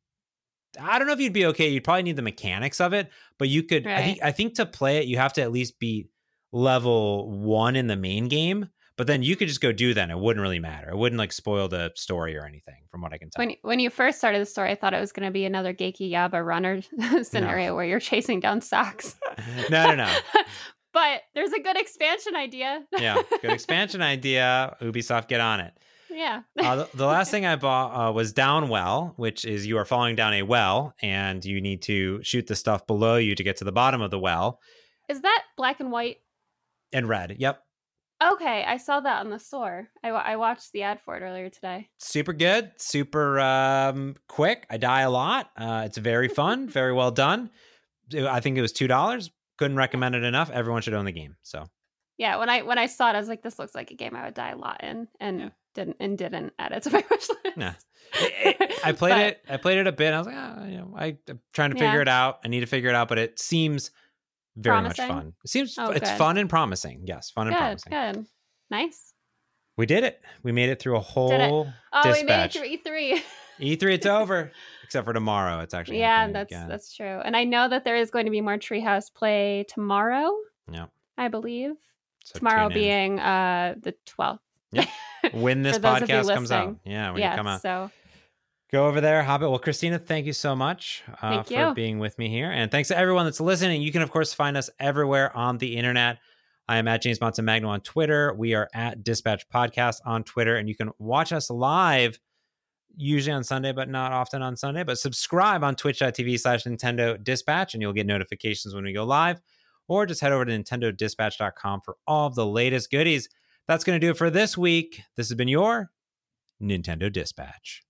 I don't know if you'd be okay. You'd probably need the mechanics of it, but you could. I think I think to play it, you have to at least beat level one in the main game. But then you could just go do that. And it wouldn't really matter. It wouldn't like spoil the story or anything, from what I can tell. when when you first started the story, I thought it was going to be another Geiki Yaba runner *laughs* scenario where you're chasing down socks. *laughs* no, no, no. *laughs* but there's a good expansion idea. Yeah, good expansion idea. Ubisoft, get on it. Yeah. *laughs* Uh, the, the last thing I bought uh, was Downwell, which is you are falling down a well and you need to shoot the stuff below you to get to the bottom of the well. Is that black and white? And red, yep, Okay, I saw that on the store. I, I watched the ad for it earlier today. super good, super um, quick. I die a lot. Uh, it's very fun, *laughs* very well done. I think it was two dollars. Couldn't recommend it enough. Everyone should own the game. So Yeah, when I when I saw it, I was like, "This looks like a game I would die a lot in," and Yeah. Didn't and didn't add it to my *laughs* wish list. Nah. I- *laughs* played But- it. I played it a bit. I was like, ah, you know, I, am trying to Yeah. figure it out. I need to figure it out, but it seems very Promising? much fun. It seems Oh, it's good. fun and promising. Yes, fun and Good, promising. good, nice. We did it. We made it through a whole Oh, dispatch. we made it through E3. *laughs* E3. It's over, except for tomorrow. It's actually yeah, that's again. that's true. And I know that there is going to be more Treehouse play tomorrow. Yeah. I believe So tomorrow being uh the twelfth. Yeah. *laughs* when this for those of you podcast comes out. Yeah, when yeah. you come out. So Go over there, Hobbit. Well, Christina, thank you so much uh, Thank for you. being with me here. And thanks to everyone that's listening. You can, of course, find us everywhere on the internet. I am at James Monson Magno on Twitter. We are at Dispatch Podcast on Twitter. And you can watch us live, usually on Sunday, but not often on Sunday. But subscribe on twitch.tv slash Nintendo Dispatch, and you'll get notifications when we go live. or just head over to nintendodispatch.com for all of the latest goodies. That's going to do it for this week. This has been your Nintendo Dispatch.